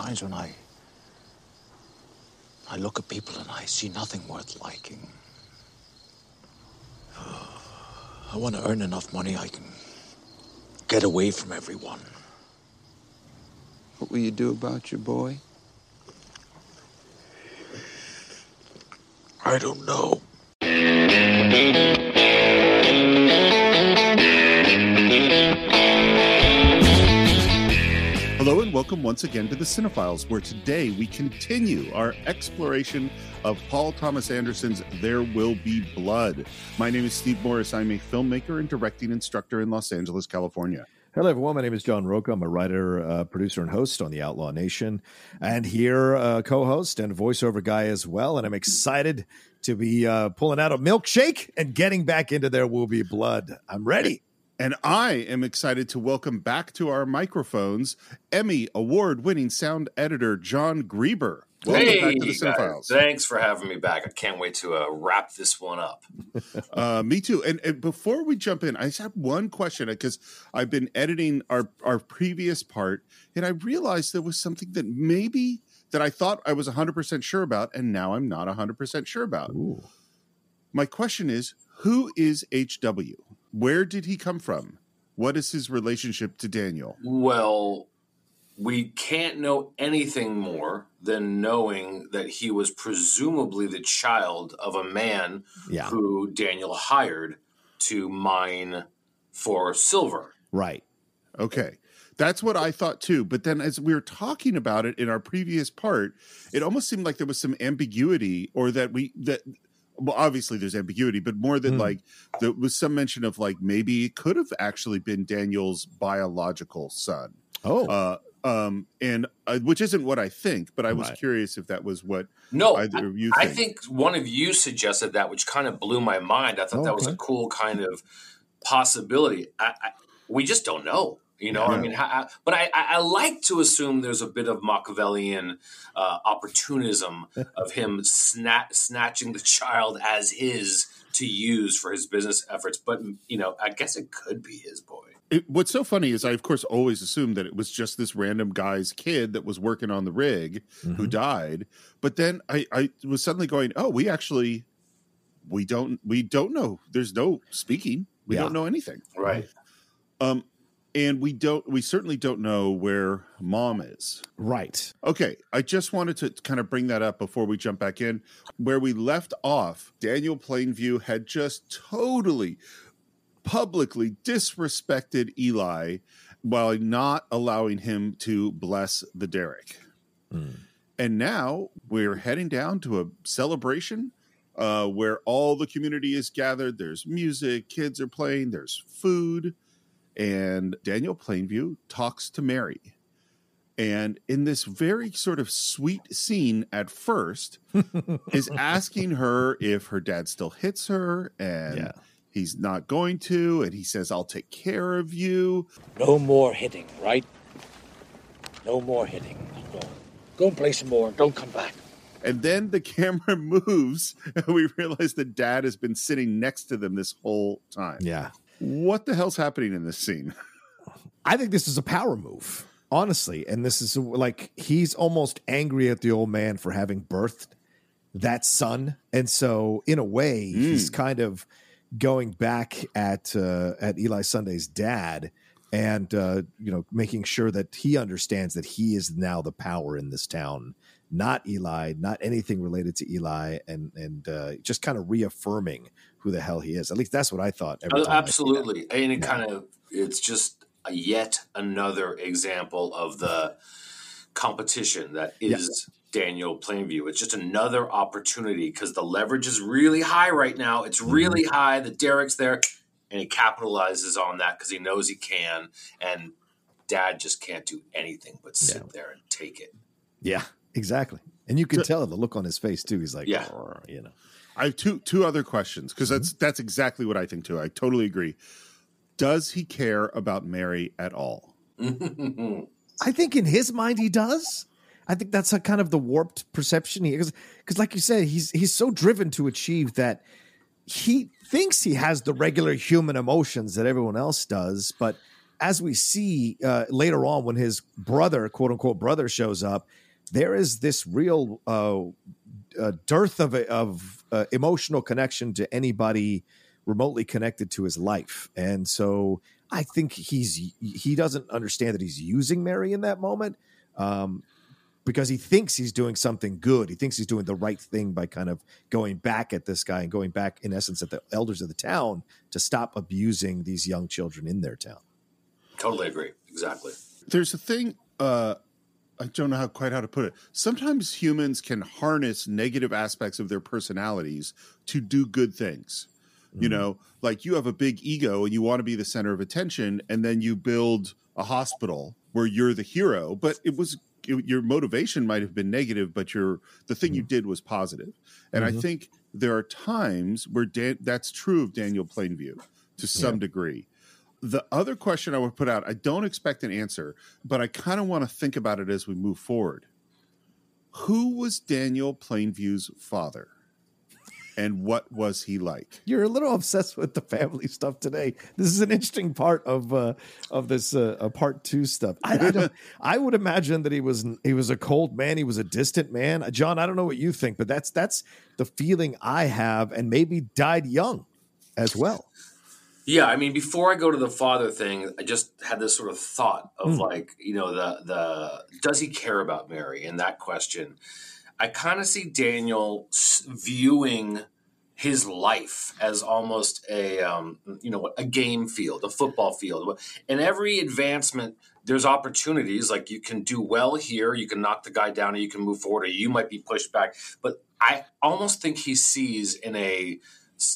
times when I. I look at people and I see nothing worth liking. I want to earn enough money I can get away from everyone. What will you do about your boy? I don't know. Welcome once again to the Cine-Files, where today we continue our exploration of Paul Thomas Anderson's There Will Be Blood. My name is Steve Morris. I'm a filmmaker and directing instructor in Los Angeles, California. Hello, everyone. My name is John Rocha. I'm a writer, uh, producer, and host on the Outlaw Nation, and here, uh, co-host and voiceover guy as well. And I'm excited to be uh, pulling out a milkshake and getting back into There Will Be Blood. I'm ready. And I am excited to welcome back to our microphones Emmy award winning sound editor John Greber. Welcome hey, back to the guys. Cine-Files. Thanks for having me back. I can't wait to uh, wrap this one up. Uh, me too. And, and before we jump in, I just have one question because I've been editing our, our previous part and I realized there was something that maybe that I thought I was 100% sure about and now I'm not 100% sure about. Ooh. My question is who is HW? Where did he come from? What is his relationship to Daniel? Well, we can't know anything more than knowing that he was presumably the child of a man Yeah. who Daniel hired to mine for silver. Right. Okay. That's what I thought too. But then as we were talking about it in our previous part, it almost seemed like there was some ambiguity or that we that well obviously there's ambiguity, but more than Hmm. like there was some mention of like maybe it could have actually been Daniel's biological son. Oh, Uh um and uh, which isn't what I think, but I was Right. curious if that was what No, either of you I think. think one of you suggested that, which kind of blew my mind. I thought Oh, that was a cool kind of possibility. I, I, we just don't know, you know. I mean, how, I- but I, I, I like to assume there's a bit of Machiavellian uh, opportunism of him sna- snatching the child as his to use for his business efforts. But you know, I guess it could be his boy. It, what's so funny is I, of course, always assumed that it was just this random guy's kid that was working on the rig who Mhm. died. But then I, I was suddenly going, oh, we actually, we don't, we don't know. There's no speaking. We Yeah. don't know anything. Right. Um, and we don't, we certainly don't know where mom is. right. Okay, I just wanted to kind of bring that up before we jump back in. Where we left off, Daniel Plainview had just totally publicly disrespected Eli while not allowing him to bless the derrick. Mm. And now we're heading down to a celebration uh, where all the community is gathered. There's music, kids are playing, there's food. And Daniel Plainview talks to Mary. And in this very sort of sweet scene at first, is asking her if her dad still hits her and Yeah. he's not going to. And he says, I'll take care of you. No more hitting, right? No more hitting. Go. Go and play some more. Don't come back. And then the camera moves, and we realize that dad has been sitting next to them this whole time. Yeah. What the hell's happening in this scene? I think this is a power move, honestly. And this is like he's almost angry at the old man for having birthed that son. And so, in a way, he's kind of going back at uh, at Eli Sunday's dad and uh, you know making sure that he understands that he is now the power in this town, not Eli, not anything related to Eli, and and uh, just kind of reaffirming who the hell he is. At least that's what I thought. Every Uh, time I. Absolutely, and it Yeah. kind of it's just a yet another example of the competition that is Daniel Plainview. It's just another opportunity because the leverage is really high right now. It's Mm-hmm. really high. The derrick's there, and he capitalizes on that because he knows he can. And Dad just can't do anything but sit Yeah. there and take it. Yeah, exactly. And you can So- tell the look on his face too. He's like, Yeah. You know, I have two two other questions because that's that's exactly what I think too. I totally agree. Does he care about Mary at all? I think in his mind he does. I think that's a kind of the warped perception he because because like you said, he's he's so driven to achieve that he thinks he has the regular human emotions that everyone else does, but as we see uh, later on when his brother, quote unquote brother, shows up, there is this real uh, uh, dearth of of uh, emotional connection to anybody remotely connected to his life, and so I think he's he doesn't understand that he's using Mary in that moment. Um, because he thinks he's doing something good. He thinks he's doing the right thing by kind of going back at this guy and going back, in essence, at the elders of the town to stop abusing these young children in their town. Totally agree. Exactly. There's a thing. Uh, I don't know how quite how to put it. Sometimes humans can harness negative aspects of their personalities to do good things. You Mm-hmm. know, like you have a big ego and you want to be the center of attention, and then you build a hospital where you're the hero, but it was it- your motivation might have been negative, but your the thing you did was positive. And I Mhm. think there are times where Dan, that's true of Daniel Plainview to some degree. The other question I would put out, I don't expect an answer, but I kind of want to think about it as we move forward. Who was Daniel Plainview's father? And what was he like? You're a little obsessed with the family stuff today. This is an interesting part of uh, of this uh, uh, part two stuff. I, I, don't, I would imagine that he was he was a cold man. He was a distant man. John, I don't know what you think, but that's that's the feeling I have, and maybe died young as well. Yeah, I mean, before I go to the father thing, I just had this sort of thought of like, you know, the the does he care about Mary? And that question, I kind of see Daniel viewing his life as almost a um, you know a game field, a football field. And every advancement, there's opportunities. Like you can do well here, you can knock the guy down, or you can move forward, or you might be pushed back. But I almost think he sees in a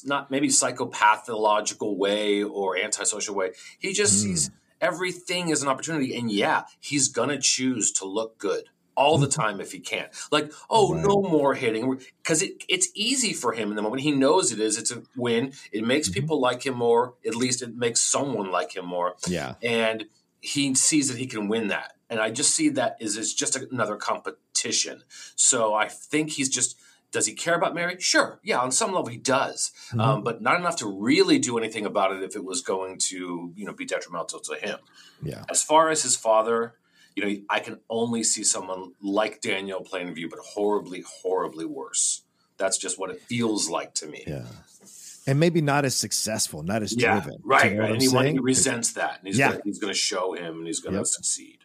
not maybe psychopathological way or antisocial way. He just hmm. sees everything as an opportunity, and yeah, he's gonna choose to look good all the hmm. time if he can. Like, oh, no more hitting because it, it's easy for him in the moment. He knows it is. It's a win. It makes mm-hmm. people like him more. At least it makes someone like him more Yeah, and he sees that he can win that. And I just see that as it's just another competition. So I think he's just does he care about Mary? Sure, yeah, on some level he does, um, but not enough to really do anything about it if it was going to you know be detrimental to him. yeah. As far as his father, you know, I can only see someone like Daniel Plainview, but horribly, horribly worse. That's just what it feels like to me. Yeah. And maybe not as successful, not as Yeah, driven. right. You know right. what And I'm he, want- he resents that, and he's Yeah. gonna, he's going to show him, and he's going to Yep. succeed.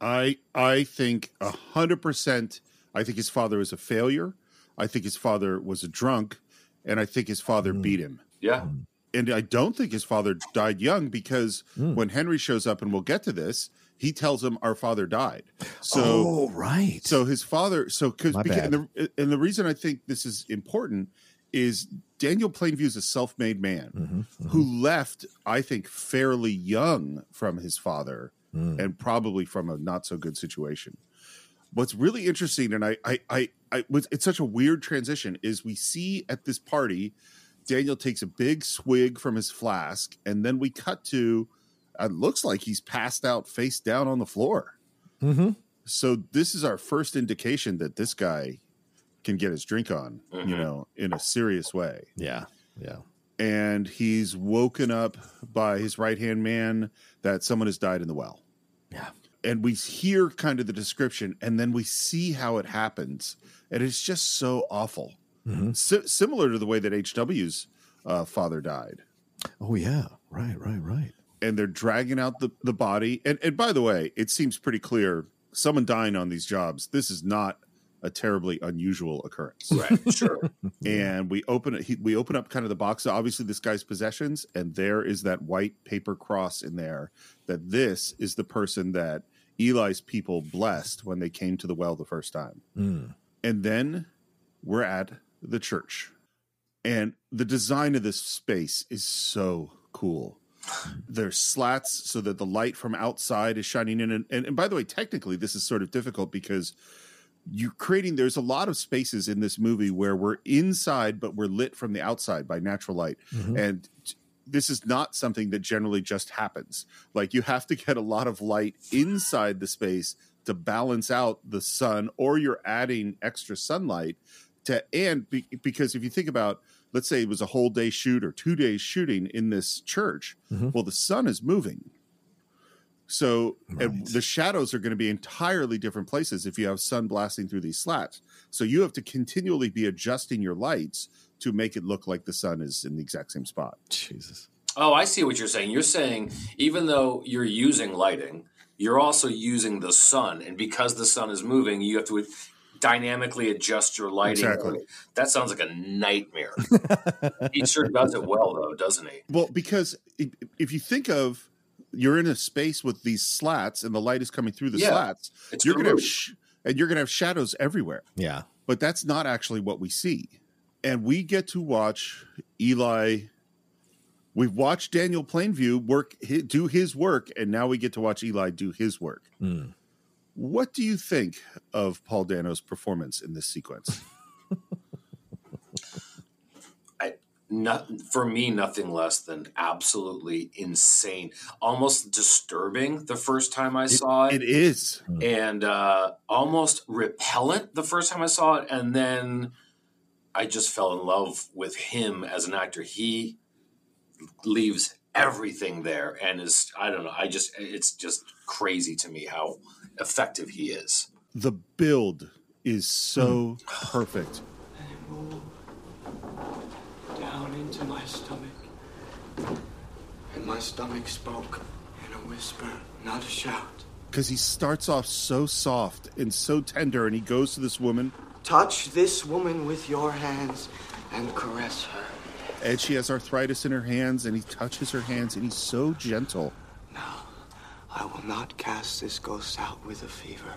I I think a hundred percent. I think his father is a failure. I think his father was a drunk, and I think his father Mm. beat him. Yeah. And I don't think his father died young because Mm. when Henry shows up, and we'll get to this, he tells him our father died. So oh, right. so his father so because My and the, and the reason I think this is important is Daniel Plainview is a self-made man Mhm, who left, I think, fairly young from his father mhm. and probably from a not so good situation. What's really interesting, and I, I, I, I was, it's such a weird transition, is we see at this party, Daniel takes a big swig from his flask, and then we cut to, it looks like he's passed out face down on the floor. Mhm. So this is our first indication that this guy can get his drink on, you Mhm. know, in a serious way Yeah, yeah. and he's woken up by his right hand man that someone has died in the well. Yeah. And we hear kind of the description, and then we see how it happens, and it's just so awful. Mhm. Si- similar to the way that HW's uh, father died. Oh, yeah. Right, right, right. And they're dragging out the, the body. And, and by the way, it seems pretty clear someone dying on these jobs, this is not a terribly unusual occurrence Right. Sure. and we open it. He, we open up kind of the box. Obviously, this guy's possessions, and there is that white paper cross in there. That this is the person that Eli's people blessed when they came to the well the first time. Mm. And then we're at the church, and the design of this space is so cool. There's slats so that the light from outside is shining in. And, and, and by the way, technically, this is sort of difficult because you're creating there's a lot of spaces in this movie where we're inside but we're lit from the outside by natural light Mhm. and this is not something that generally just happens like you have to get a lot of light inside the space to balance out the sun or you're adding extra sunlight to and be, because if you think about let's say it was a whole day shoot or two days shooting in this church Mhm. well the sun is moving So and Right. the shadows are going to be entirely different places if you have sun blasting through these slats. So you have to continually be adjusting your lights to make it look like the sun is in the exact same spot. Jesus. Oh, I see what you're saying. You're saying even though you're using lighting, you're also using the sun, and because the sun is moving, you have to dynamically adjust your lighting. Exactly. That sounds like a nightmare. he sure does it well, though, doesn't he? Well, because if, if you think of you're in a space with these slats and the light is coming through the Yeah. slats, you're going to have sh- and you're going to have shadows everywhere. Yeah. But that's not actually what we see. And we get to watch Eli We've watched Daniel Plainview work do his work and now we get to watch Eli do his work. Mm. What do you think of Paul Dano's performance in this sequence? Not, for me, nothing less than absolutely insane, almost disturbing the first time I saw it. it is. and uh, almost repellent the first time I saw it, and then I just fell in love with him as an actor. He leaves everything there, and is I don't know. I just it's just crazy to me how effective he is. The build is so hmm. perfect. down into my stomach. And my stomach spoke in a whisper, not a shout. because he starts off so soft and so tender, and he goes to this woman, Touch this woman with your hands and caress her. and she has arthritis in her hands, and he touches her hands, and he's so gentle. Now, I will not cast this ghost out with a fever.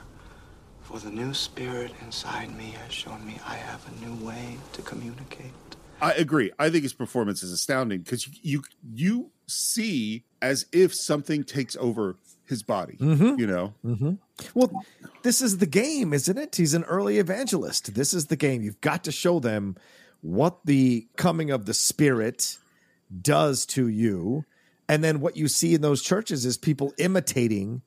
For the new spirit inside me has shown me I have a new way to communicate. I agree. I think his performance is astounding because you, you you see as if something takes over his body. Mm-hmm. You know, mm-hmm. Well, this is the game, isn't it? He's an early evangelist. This is the game. You've got to show them what the coming of the Spirit does to you. And then what you see in those churches is people imitating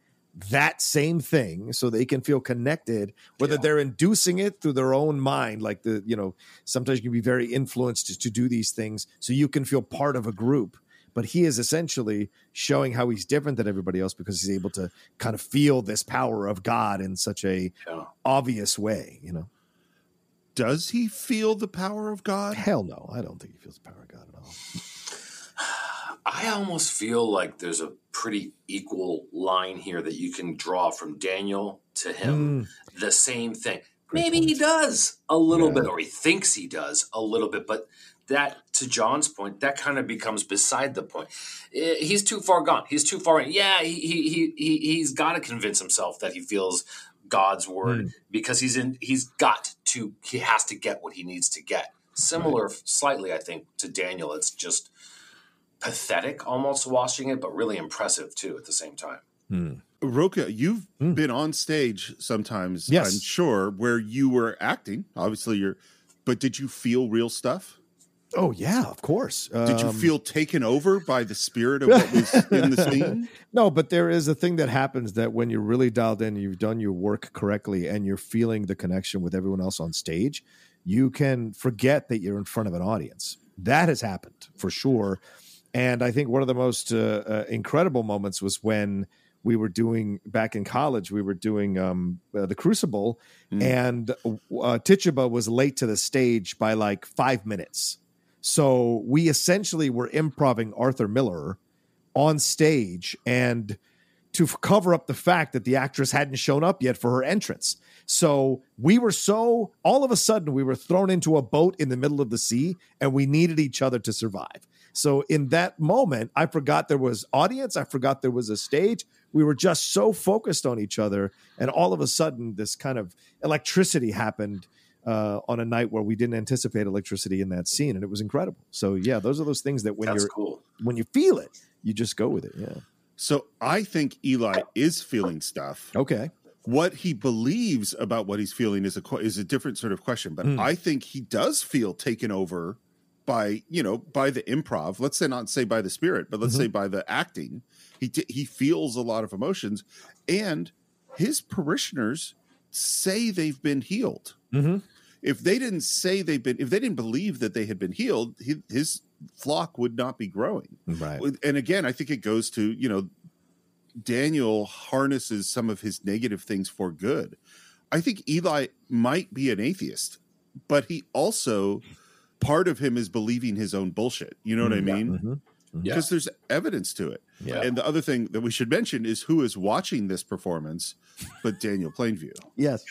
that same thing so they can feel connected, whether they're inducing it through their own mind. Like the, you know, sometimes you can be very influenced to, to do these things so you can feel part of a group. But he is essentially showing how he's different than everybody else because he's able to kind of feel this power of God in such a Yeah. obvious way, you know. does he feel the power of God? Hell no, I don't think he feels the power of God at all. I almost feel like there's a pretty equal line here that you can draw from Daniel to him. Hmm. The same thing. Maybe he does a little bit, or he thinks he does a little bit, but that, to John's point, that kind of becomes beside the point. Eh, He's too far gone. He's too far in. Yeah, he he he, he he's got to convince himself that he feels God's word hmm. because he's in. He's got to. He has to get what he needs to get. Similar, slightly, I think, to Daniel. It's just pathetic almost watching it, but really impressive too at the same time. Hmm. Rocha, you've hmm. been on stage sometimes, Yes. I'm sure, where you were acting. Obviously, you're, but did you feel real stuff? Oh yeah, of course. Did you Um, feel taken over by the spirit of what was in the scene? No, but there is a thing that happens that when you're really dialed in, you've done your work correctly, and you're feeling the connection with everyone else on stage, you can forget that you're in front of an audience. That has happened for sure. And I think one of the most uh, uh, incredible moments was when we were doing back in college, we were doing um, uh, the Crucible, and uh, Tituba was late to the stage by like five minutes. So we essentially were improving Arthur Miller on stage and to cover up the fact that the actress hadn't shown up yet for her entrance. So we were so all of a sudden we were thrown into a boat in the middle of the sea and we needed each other to survive. So in that moment, I forgot there was audience, I forgot there was a stage. We were just so focused on each other and all of a sudden this kind of electricity happened uh, on a night where we didn't anticipate electricity in that scene and it was incredible. So yeah, those are those things that when That's you're cool. when you feel it, you just go with it. Yeah. So I think Eli is feeling stuff. Okay. What he believes about what he's feeling is a is a different sort of question. But hmm. I think he does feel taken over by you know by the improv. Let's say not say by the spirit, but let's mm-hmm. say by the acting. He t- he feels a lot of emotions, and his parishioners say they've been healed. Mm-hmm. If they didn't say they've been, if they didn't believe that they had been healed, hi- his flock would not be growing. Right. and again i think it goes to you know Daniel harnesses some of his negative things for good. I think Eli might be an atheist, but he also part of him is believing his own bullshit. You know what I mean? Mhm. Yeah. Because there's evidence to it. Yeah. And the other thing that we should mention is who is watching this performance, but Daniel Plainview. Yes.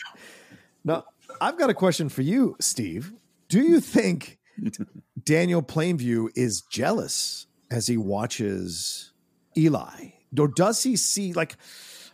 Now, I've got a question for you, Steve. Do you think Daniel Plainview is jealous as he watches Eli? Or does he see like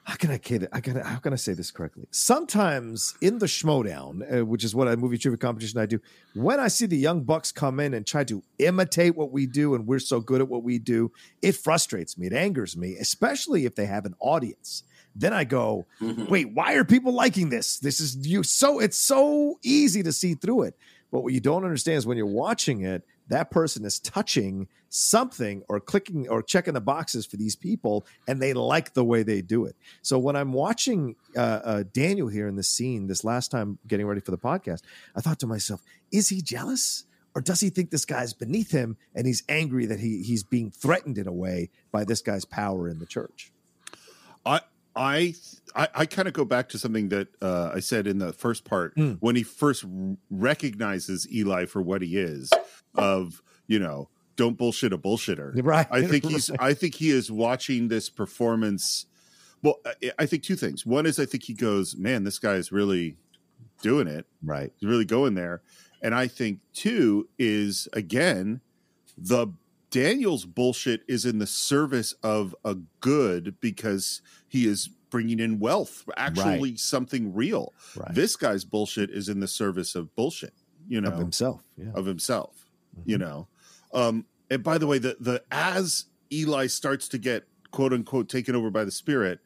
how can I kid it? I gotta how can I say this correctly? Sometimes in the Schmoedown, uh, which is what a movie trivia competition I do, when I see the young bucks come in and try to imitate what we do, and we're so good at what we do, it frustrates me. It angers me, especially if they have an audience. Then I go, wait, why are people liking this? This is you so it's so easy to see through it. But what you don't understand is when you're watching it, that person is touching something or clicking or checking the boxes for these people, and they like the way they do it. So when I'm watching uh, uh, Daniel here in this scene, this last time getting ready for the podcast, I thought to myself, is he jealous? Or does he think this guy's beneath him and he's angry that he he's being threatened in a way by this guy's power in the church? I I I, kind of go back to something that uh, I said in the first part Mm. when he first recognizes Eli for what he is, of you know, don't bullshit a bullshitter. Right. I think he's. I think he is watching this performance. Well, I, I think two things. One is I think he goes, man, this guy is really doing it. right. He's really going there. And I think two is again the Daniel's bullshit is in the service of a good because he is bringing in wealth, actually something real. Right. This guy's bullshit is in the service of bullshit, you know, of himself. Yeah. of himself, you know. Um, and by the way, the the as Eli starts to get quote unquote taken over by the spirit,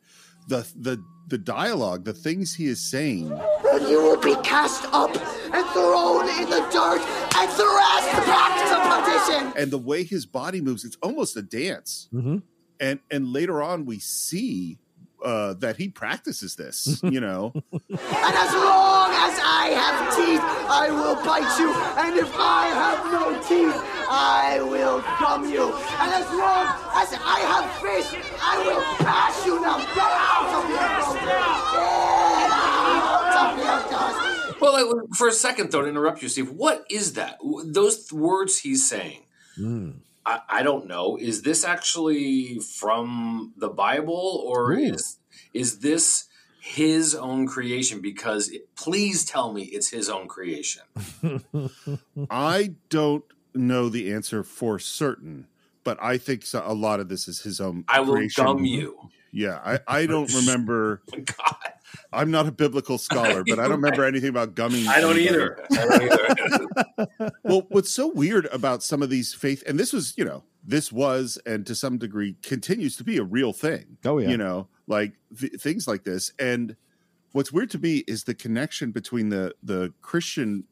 the the the dialogue, the things he is saying, And you will be cast up and thrown in the dirt and thrust back to perdition. and the way his body moves, it's almost a dance. Mhm. And and later on, we see uh, that he practices this. You know, And as long as I have teeth, I will bite you. And if I have no teeth, I will gum you. And as long as I have fish, I will bash you. Now get out of here! Get out of here, dust! Well, like, for a second, though, to interrupt you, Steve, what is that? Those th- words he's saying, Mm. I, I don't know. Is this actually from the Bible, or Ooh. is is this his own creation? Because it, please tell me it's his own creation. I don't know the answer for certain, but I think so, a lot of this is his own. I will creation. gum you. Yeah, I, I don't remember. God, I'm not a biblical scholar, but I don't remember anything about gumming. I don't either. I don't either. well, what's so weird about some of these faith, and this was, you know, this was, and to some degree continues to be a real thing. Oh, yeah. You know, like th- things like this. And what's weird to me is the connection between the the Christian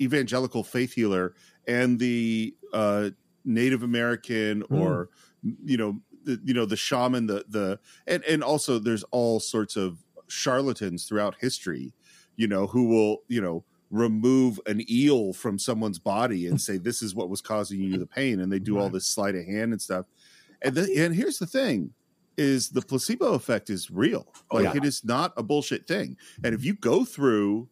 evangelical faith healer and the uh, Native American Hmm. or you know the, you know the shaman the the and and also there's all sorts of charlatans throughout history you know who will you know remove an eel from someone's body and say this is what was causing you the pain and they do all this sleight of hand and stuff. And the, and here's the thing is the placebo effect is real. Oh, like yeah. it is not a bullshit thing. And if you go through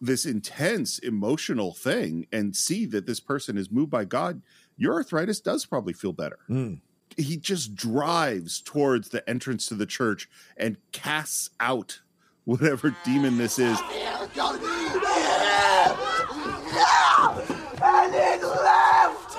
this intense emotional thing and see that this person is moved by god your arthritis does probably feel better. Mm. He just drives towards the entrance to the church and casts out whatever demon this is Here goes. And it left!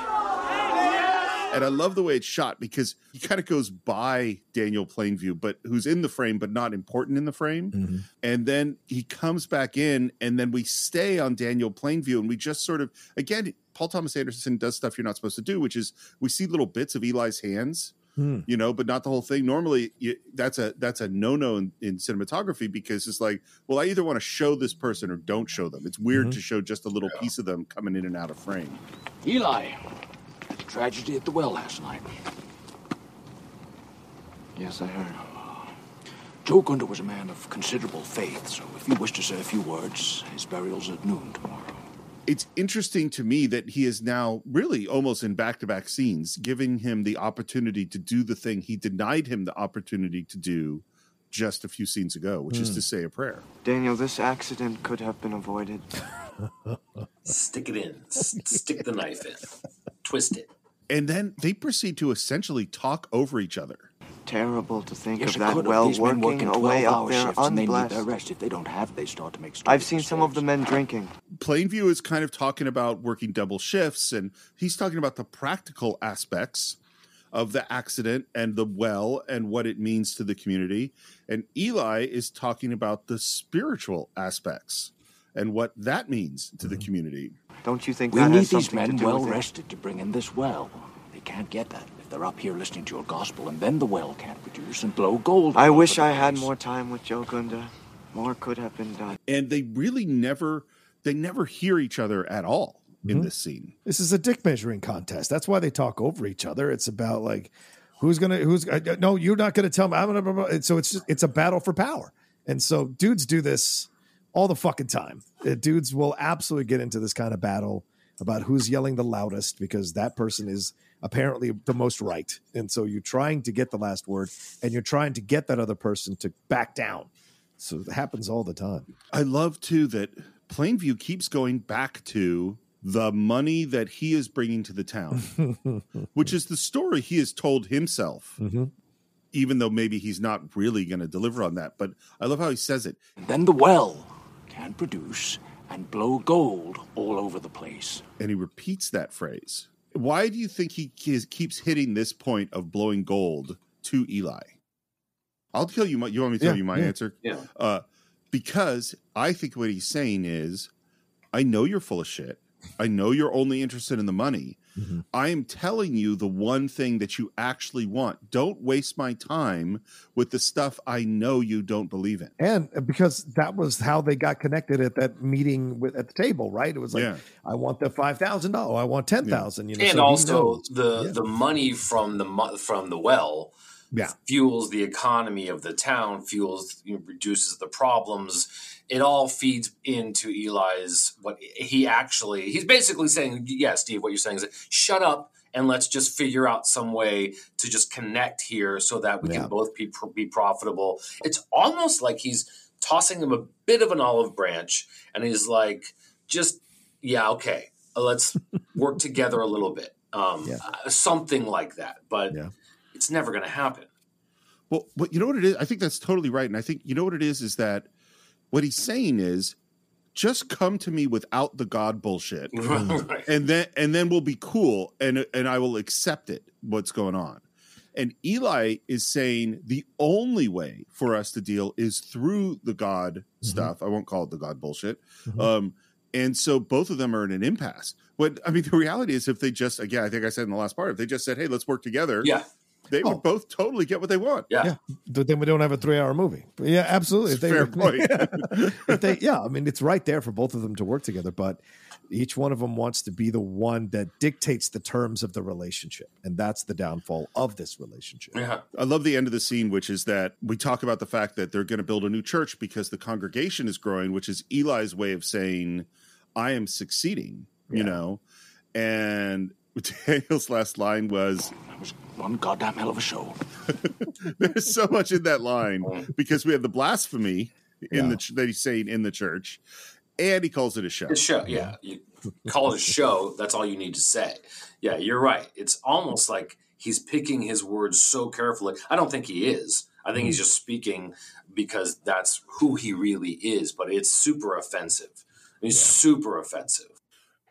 And i love the way it's shot because he kind of goes by daniel plainview but who's in the frame but not important in the frame Mhm. and then he comes back in and then we stay on daniel plainview and we just sort of again paul thomas anderson does stuff you're not supposed to do which is we see little bits of eli's hands Hmm. you know but not the whole thing normally you, that's a that's a no-no in, in cinematography because it's like well i either want to show this person or don't show them it's weird Mhm. to show just a little piece of them coming in and out of frame Eli, the tragedy at the well last night. Yes, I heard. Joe Gunder was a man of considerable faith, so if you wish to say a few words, his burial's at noon tomorrow. it's interesting to me that he is now really almost in back-to-back scenes giving him the opportunity to do the thing he denied him the opportunity to do just a few scenes ago which is Hmm. to say a prayer Daniel, this accident could have been avoided. Stick it in. S- stick the knife in. Twist it. And then they proceed to essentially talk over each other Terrible to think Yes, of that well These working working away up 12-hour there shifts and they need unblessed. their rest. If they don't have, it, they start to make stupid I've seen some of the men drinking. Plainview is kind of talking about working double shifts, and he's talking about the practical aspects of the accident and the well and what it means to the community. And Eli is talking about the spiritual aspects and what that means to the community. Don't you think We that need has these men to do well rested to bring in this well. They can't get that if they're up here listening to your gospel, and then the well can't produce and blow gold. I wish over the I had more time with Joe Gunda. More could have been done. And they really never they never hear each other at all in this scene. This is a dick measuring contest. That's why they talk over each other. It's about like who's gonna who's uh, no, you're not gonna tell me. I'm gonna. so it's just it's a battle for power. And so dudes do this all the fucking time. Uh, dudes will absolutely get into this kind of battle about who's yelling the loudest because that person is apparently the most right. And so you're trying to get the last word and you're trying to get that other person to back down. So it happens all the time. I love too that Plainview keeps going back to the money that he is bringing to the town, which is the story he has told himself, Mhm. even though maybe he's not really going to deliver on that. But I love how he says it. Then the well can produce and blow gold all over the place. and he repeats that phrase. Why do you think he keeps hitting this point of blowing gold to Eli? I'll tell you my. You want me to tell Yeah, you my yeah. answer? Yeah. Uh, because I think what he's saying is, I know you're full of shit. I know you're only interested in the money. Mhm. I am telling you the one thing that you actually want. Don't waste my time with the stuff I know you don't believe in. And uh, because that was how they got connected at that meeting with at the table, right? It was like, Yeah. I want the five thousand dollars, I want ten thousand. You know, and so he also the Yeah. the money from the from the well Yeah. fuels the economy of the town fuels you know, reduces the problems it all feeds into eli's what he actually he's basically saying yeah steve what you're saying is shut up and let's just figure out some way to just connect here so that we Yeah. can both be, be profitable it's almost like he's tossing him a bit of an olive branch and he's like just yeah okay let's work together a little bit um, Yeah. uh, something like that but Yeah. it's never going to happen Well, but you know what it is? I think that's totally right. And I think you know what it is is that what he's saying is just come to me without the God bullshit. Right. And then and then we'll be cool and and I will accept it, what's going on. And Eli is saying the only way for us to deal is through the God stuff. I won't call it the God bullshit. Mhm. Um, and so both of them are in an impasse. But I mean, the reality is, if they just again, I think I said in the last part, if they just said, "Hey, let's work together," yeah they would Oh. both totally get what they want. yeah, Yeah. But then we don't have a three hour movie. But yeah, absolutely. If they, Fair point. if they, yeah, I mean, it's right there for both of them to work together, but each one of them wants to be the one that dictates the terms of the relationship. And that's the downfall of this relationship. yeah. I love the end of the scene, which is that we talk about the fact that they're going to build a new church because the congregation is growing, which is Eli's way of saying, I am succeeding, you know? And Daniel's last line was, That was one goddamn hell of a show. There's so much in that line because we have the blasphemy in Yeah. the that he's saying in the church, and he calls it a show. It's show. Yeah, you call it a show. That's all you need to say. Yeah, you're right. It's almost like he's picking his words so carefully. I don't think he is. I think he's mm. just speaking because that's who he really is. But it's super offensive. It's super offensive.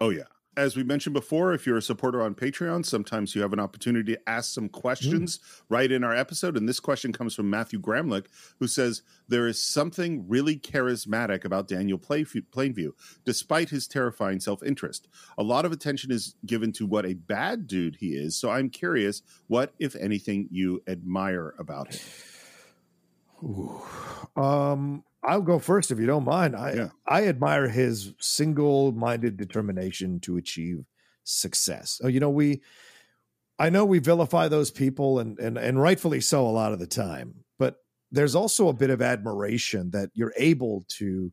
Oh yeah. As we mentioned before, if you're a supporter on Patreon, sometimes you have an opportunity to ask some questions right in our episode. And this question comes from Matthew Gramlich, who says there is something really charismatic about Daniel Plainview, despite his terrifying self-interest. A lot of attention is given to what a bad dude he is. So I'm curious, what, if anything, you admire about him? Ooh. Um, I'll go first if you don't mind. I Yeah. I admire his single-minded determination to achieve success. Oh, you know, we I know we vilify those people and and and rightfully so a lot of the time, but there's also a bit of admiration that you're able to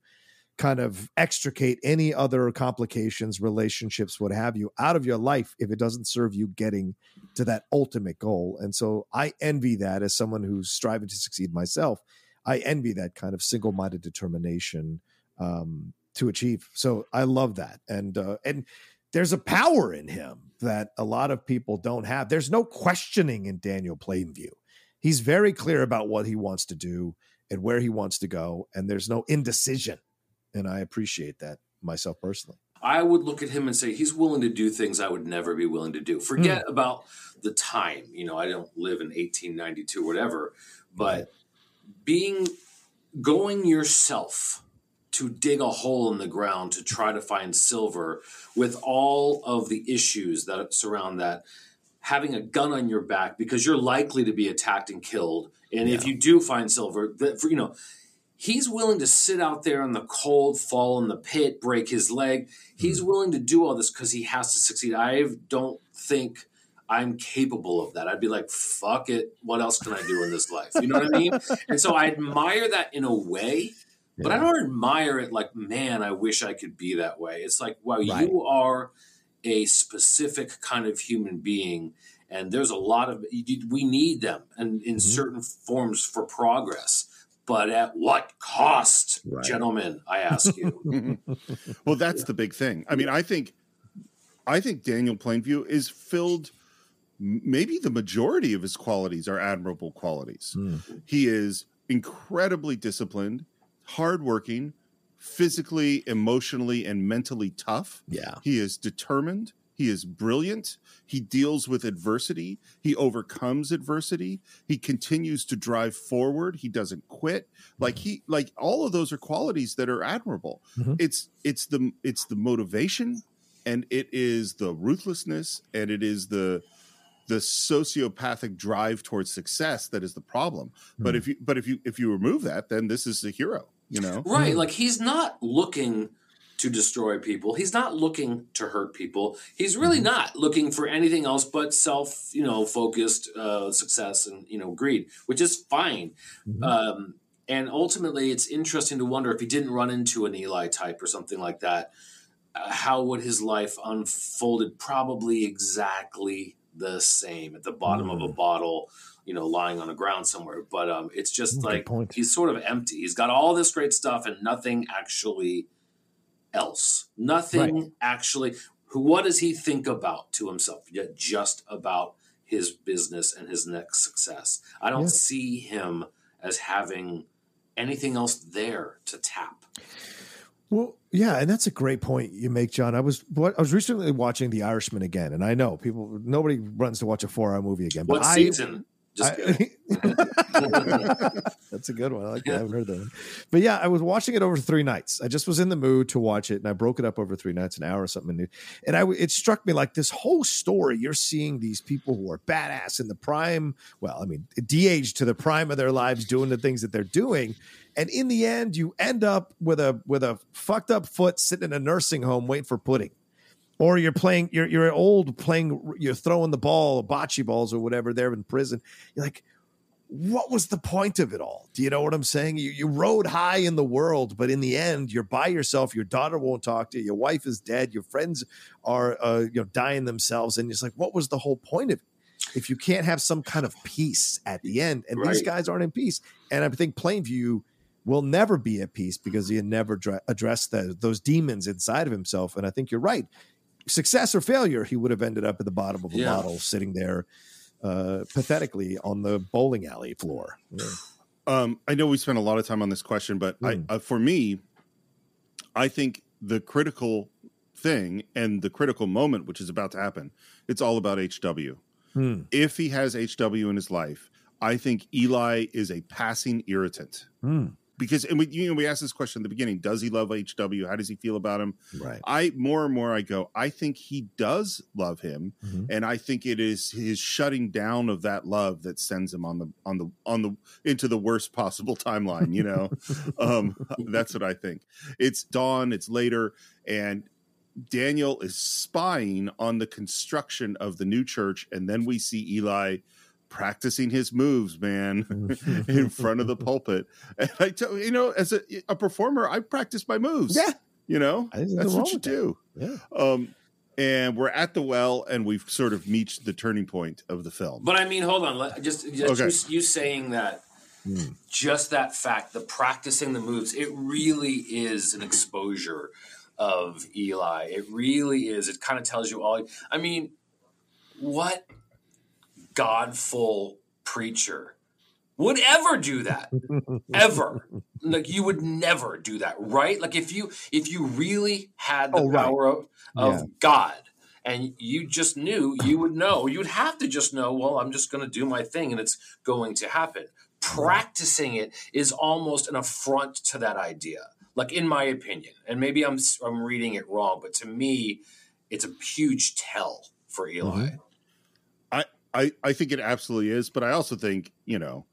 kind of extricate any other complications, relationships, what have you, out of your life if it doesn't serve you getting to that ultimate goal. And so I envy that as someone who's striving to succeed myself. I envy that kind of single minded determination um, to achieve. So I love that. And, uh, and, there's a power in him that a lot of people don't have. There's no questioning in Daniel Plainview. He's very clear about what he wants to do and where he wants to go, and there's no indecision. And I appreciate that myself personally. I would look at him and say he's willing to do things I would never be willing to do. Forget mm. about the time. You know, I don't live in 1892 or whatever, but being going yourself to dig a hole in the ground to try to find silver with all of the issues that surround that having a gun on your back because you're likely to be attacked and killed. And yeah. if you do find silver that for you know he's willing to sit out there in the cold fall in the pit break his leg. He's mm willing to do all this because he has to succeed. I don't think i'm capable of that i'd be like fuck it what else can i do in this life you know what i mean and so i admire that in a way but I don't admire it like, man, I wish I could be that way. It's like, wow, right. you are a specific kind of human being, and there's a lot of we need them and in mm-hmm. certain forms for progress. But at what cost, right. gentlemen? I ask you. well, that's yeah. the big thing. I mean, I think, I think Daniel Plainview is filled maybe the majority of his qualities are admirable qualities. Mm. He is incredibly disciplined hardworking, physically, emotionally, and mentally tough. Yeah. He is determined. He is brilliant. He deals with adversity. He overcomes adversity. He continues to drive forward. He doesn't quit. Like he like all of those are qualities that are admirable. Mm-hmm. It's it's the it's the motivation and it is the ruthlessness and it is the the sociopathic drive towards success that is the problem. Mm-hmm. But if you but if you if you remove that, then this is a hero you know right like he's not looking to destroy people he's not looking to hurt people he's really mm-hmm. not looking for anything else but self you know focused uh, success and you know greed which is fine mm-hmm. um, and ultimately it's interesting to wonder if he didn't run into an eli type or something like that uh, how would his life unfolded probably exactly the same at the bottom mm-hmm. of a mm. bottle you know, lying on the ground somewhere. But um, it's just like he's sort of empty. He's got all this great stuff and nothing actually else. Nothing right. actually. Who, what does he think about to himself? Yet just about his business and his next success. I don't yeah. see him as having anything else there to tap. Well, yeah, and that's a great point you make, John. I was I was recently watching The Irishman again, and I know people nobody runs to watch a four hour movie again. But what I, season? I, that's a good one. I like. I haven't heard that one. But yeah, I was watching it over three nights. I just was in the mood to watch it, and I broke it up over three nights, an hour or something. New. And I, it struck me like this whole story. You're seeing these people who are badass in the prime. Well, I mean, de-aged to the prime of their lives, doing the things that they're doing, and in the end, you end up with a with a fucked up foot sitting in a nursing home waiting for pudding or you're playing you're you're old playing you're throwing the ball bocce balls or whatever there in prison. You're like what was the point of it all? Do you know what i'm saying? You, you rode high in the world but in the end you're by yourself your daughter won't talk to you your wife is dead your friends are uh, you know dying themselves. And it's like what was the whole point of it? If you can't have some kind of peace at the end and right. these guys aren't in peace. And i think plainview will never be at peace because he had never dra- addressed the, those demons inside of himself. And i think you're right success or failure, he would have ended up at the bottom of a yeah. bottle, sitting there uh, pathetically on the bowling alley floor. Yeah. Um, I know we spent a lot of time on this question, but mm. I, hmm. uh, for me, I think the critical thing and the critical moment, which is about to happen, it's all about HW. Mm. If he has HW in his life, I think Eli is a passing irritant. Mm because and we you know we asked this question at the beginning does he love hw how does he feel about him? Right. I more and more i go i think he does love him mm-hmm. and i think it is his shutting down of that love that sends him on the on the on the into the worst possible timeline you know? Um that's what i think. It's dawn it's later and daniel is spying on the construction of the new church and then we see eli practicing his moves, man, in front of the pulpit. And I tell you know, as a, a performer, I practice my moves. Yeah. You know, I think there's that's what you with that. do. Yeah. Um, and we're at the well, and we've sort of reached the turning point of the film. But I mean, hold on. Let, just just Okay. you, you saying that, Hmm. just that fact, the practicing the moves, it really is an exposure of Eli. It really is. It kind of tells you all. I mean, what godful preacher would ever do that? ever? Like you would never do that, right? Like if you if you really had the Oh, right. power of, of Yeah. God and you just knew, you would know. You would have to just know, well, I'm just going to do my thing and it's going to happen. Practicing it is almost an affront to that idea. Like in my opinion, and maybe I'm I'm reading it wrong, but to me, it's a huge tell for Eli. I, I, I think it absolutely is, but I also think you know,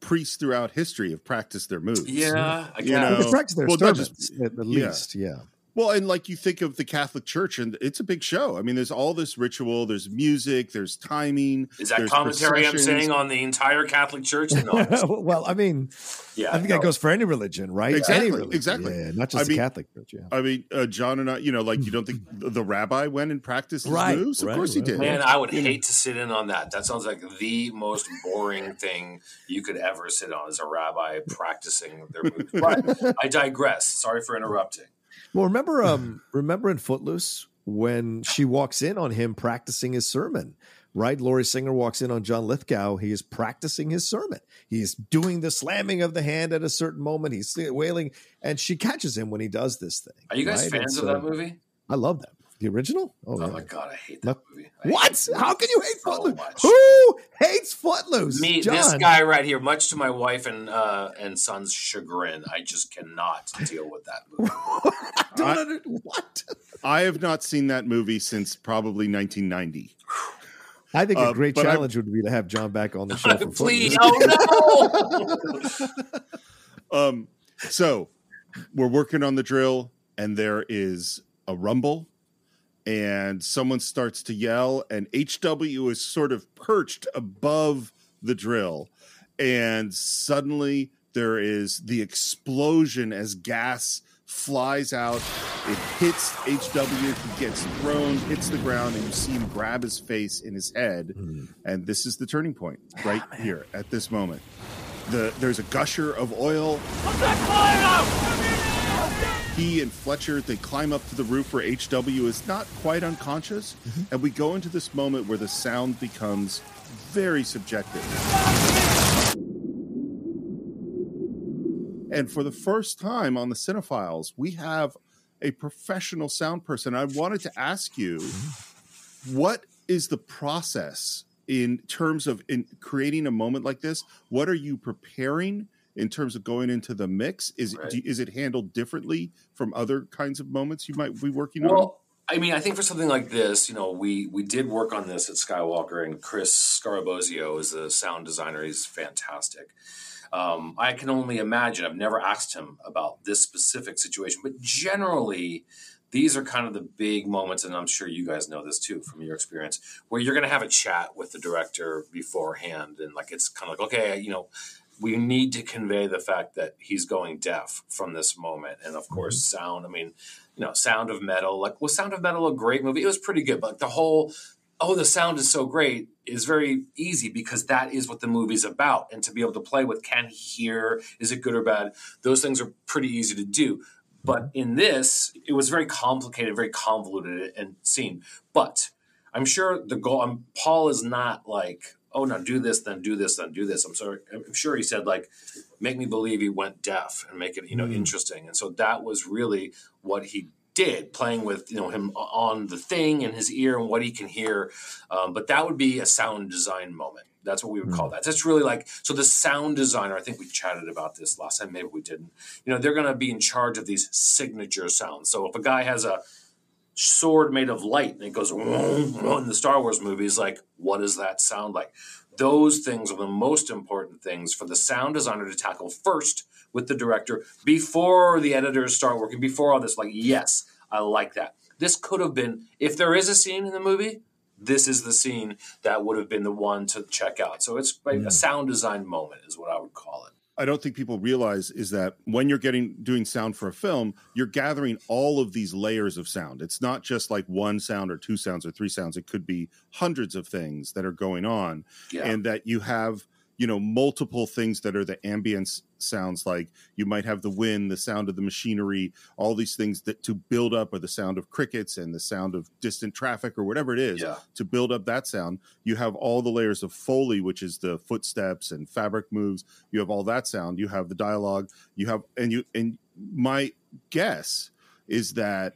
priests throughout history have practiced their moves. Yeah, I You know, They practice their well, sermons just- at the yeah. least. Yeah. Well, and like you think of the Catholic Church, and it's a big show. I mean, there's all this ritual, there's music, there's timing. Is that commentary I'm saying on the entire Catholic Church? No. well, I mean, yeah, I think no. that goes for any religion, right? Exactly, Any religion. exactly. Yeah, not just I the mean- Catholic Church. Yeah. I mean, uh, John and I, you know, like you don't think the the rabbi went and practiced his Right, moves? Of right, course he did. Man, I would You know. hate to sit in on that. That sounds like the most boring thing you could ever sit on as a rabbi practicing their moves. But I digress. Sorry for interrupting. Well, remember, um, remember in Footloose when she walks in on him practicing his sermon, right? Lori Singer walks in on John Lithgow. He is practicing his sermon. He's doing the slamming of the hand at a certain moment. He's wailing, and she catches him when he does this thing. Are you guys right? fans And of that movie? I love that. The original? Oh, Oh yeah. my god, I hate that movie. I What? hate How can you hate so Footloose? much. Who hates Footloose? Me, John. this guy right here, much to my wife and uh, and son's chagrin, I just cannot deal with that movie. I don't I- under, what? I have not seen that movie since probably 1990. I think a Uh, great but I- challenge would be to have John back on the show for Please, Footloose. oh no! Um, so we're working on the drill, and there is a rumble, and someone starts to yell, and HW is sort of perched above the drill, and suddenly there is the explosion as gas flies out. It hits HW, he gets thrown, hits the ground, and you see him grab his face in his head. Hmm. And this is the turning point ah, right here at this moment. The there's a gusher of oil. He and Fletcher they climb up to the roof where HW is not quite unconscious, mm-hmm. and we go into this moment where the sound becomes very subjective. And for the first time on the Cine-Files, we have a professional sound person. I wanted to ask you, mm-hmm. what is the process in terms of in creating a moment like this? What are you preparing in terms of going into the mix? Is Right. do, is it handled differently from other kinds of moments you might be working on? Well, I mean, I think for something like this, you know, we we did work on this at Skywalker, and Chris Scarabosio is a sound designer. He's fantastic. Um, I can only imagine. I've never asked him about this specific situation, but generally, these are kind of the big moments, and I'm sure you guys know this too from your experience, where you're going to have a chat with the director beforehand, and like it's kind of like, okay, you know, we need to convey the fact that he's going deaf from this moment, and of course, sound. I mean, you know, Sound of Metal. Like, was Sound of Metal a great movie? It was pretty good, but the whole, oh, the sound is so great is very easy because that is what the movie's about. And to be able to play with, can he hear? Is it good or bad? Those things are pretty easy to do. But in this, it was very complicated, very convoluted and seen. But I'm sure the goal, um, Paul is not like, oh, now do this, then do this, then do this. I'm sorry. I'm sure he said like, make me believe he went deaf and make it, you know, interesting. And so that was really what he did, playing with you know him on the thing in his ear and what he can hear. Um, but that would be a sound design moment. That's what we would call that. That's really like so. The sound designer. I think we chatted about this last time. Maybe we didn't. You know, they're going to be in charge of these signature sounds. So if a guy has a sword made of light and it goes in the Star Wars movies, like what does that sound like? Those things are the most important things for the sound designer to tackle first with the director before the editors start working, before all this. Like, yes, I like that. This could have been, if there is a scene in the movie, this is the scene that would have been the one to check out. So it's like a mm. sound design moment, is what I would call it. I don't think people realize is that when you're getting doing sound for a film, you're gathering all of these layers of sound. It's not just like one sound or two sounds or three sounds. It could be hundreds of things that are going on, Yeah. and that you have you know multiple things that are the ambience sounds like. You might have the wind the sound of the machinery all these things that to build up or the sound of crickets and the sound of distant traffic or whatever it is Yeah. to build up that sound. You have all the layers of foley which is the footsteps and fabric moves. You have all that sound. You have the dialogue. You have and you and my guess is that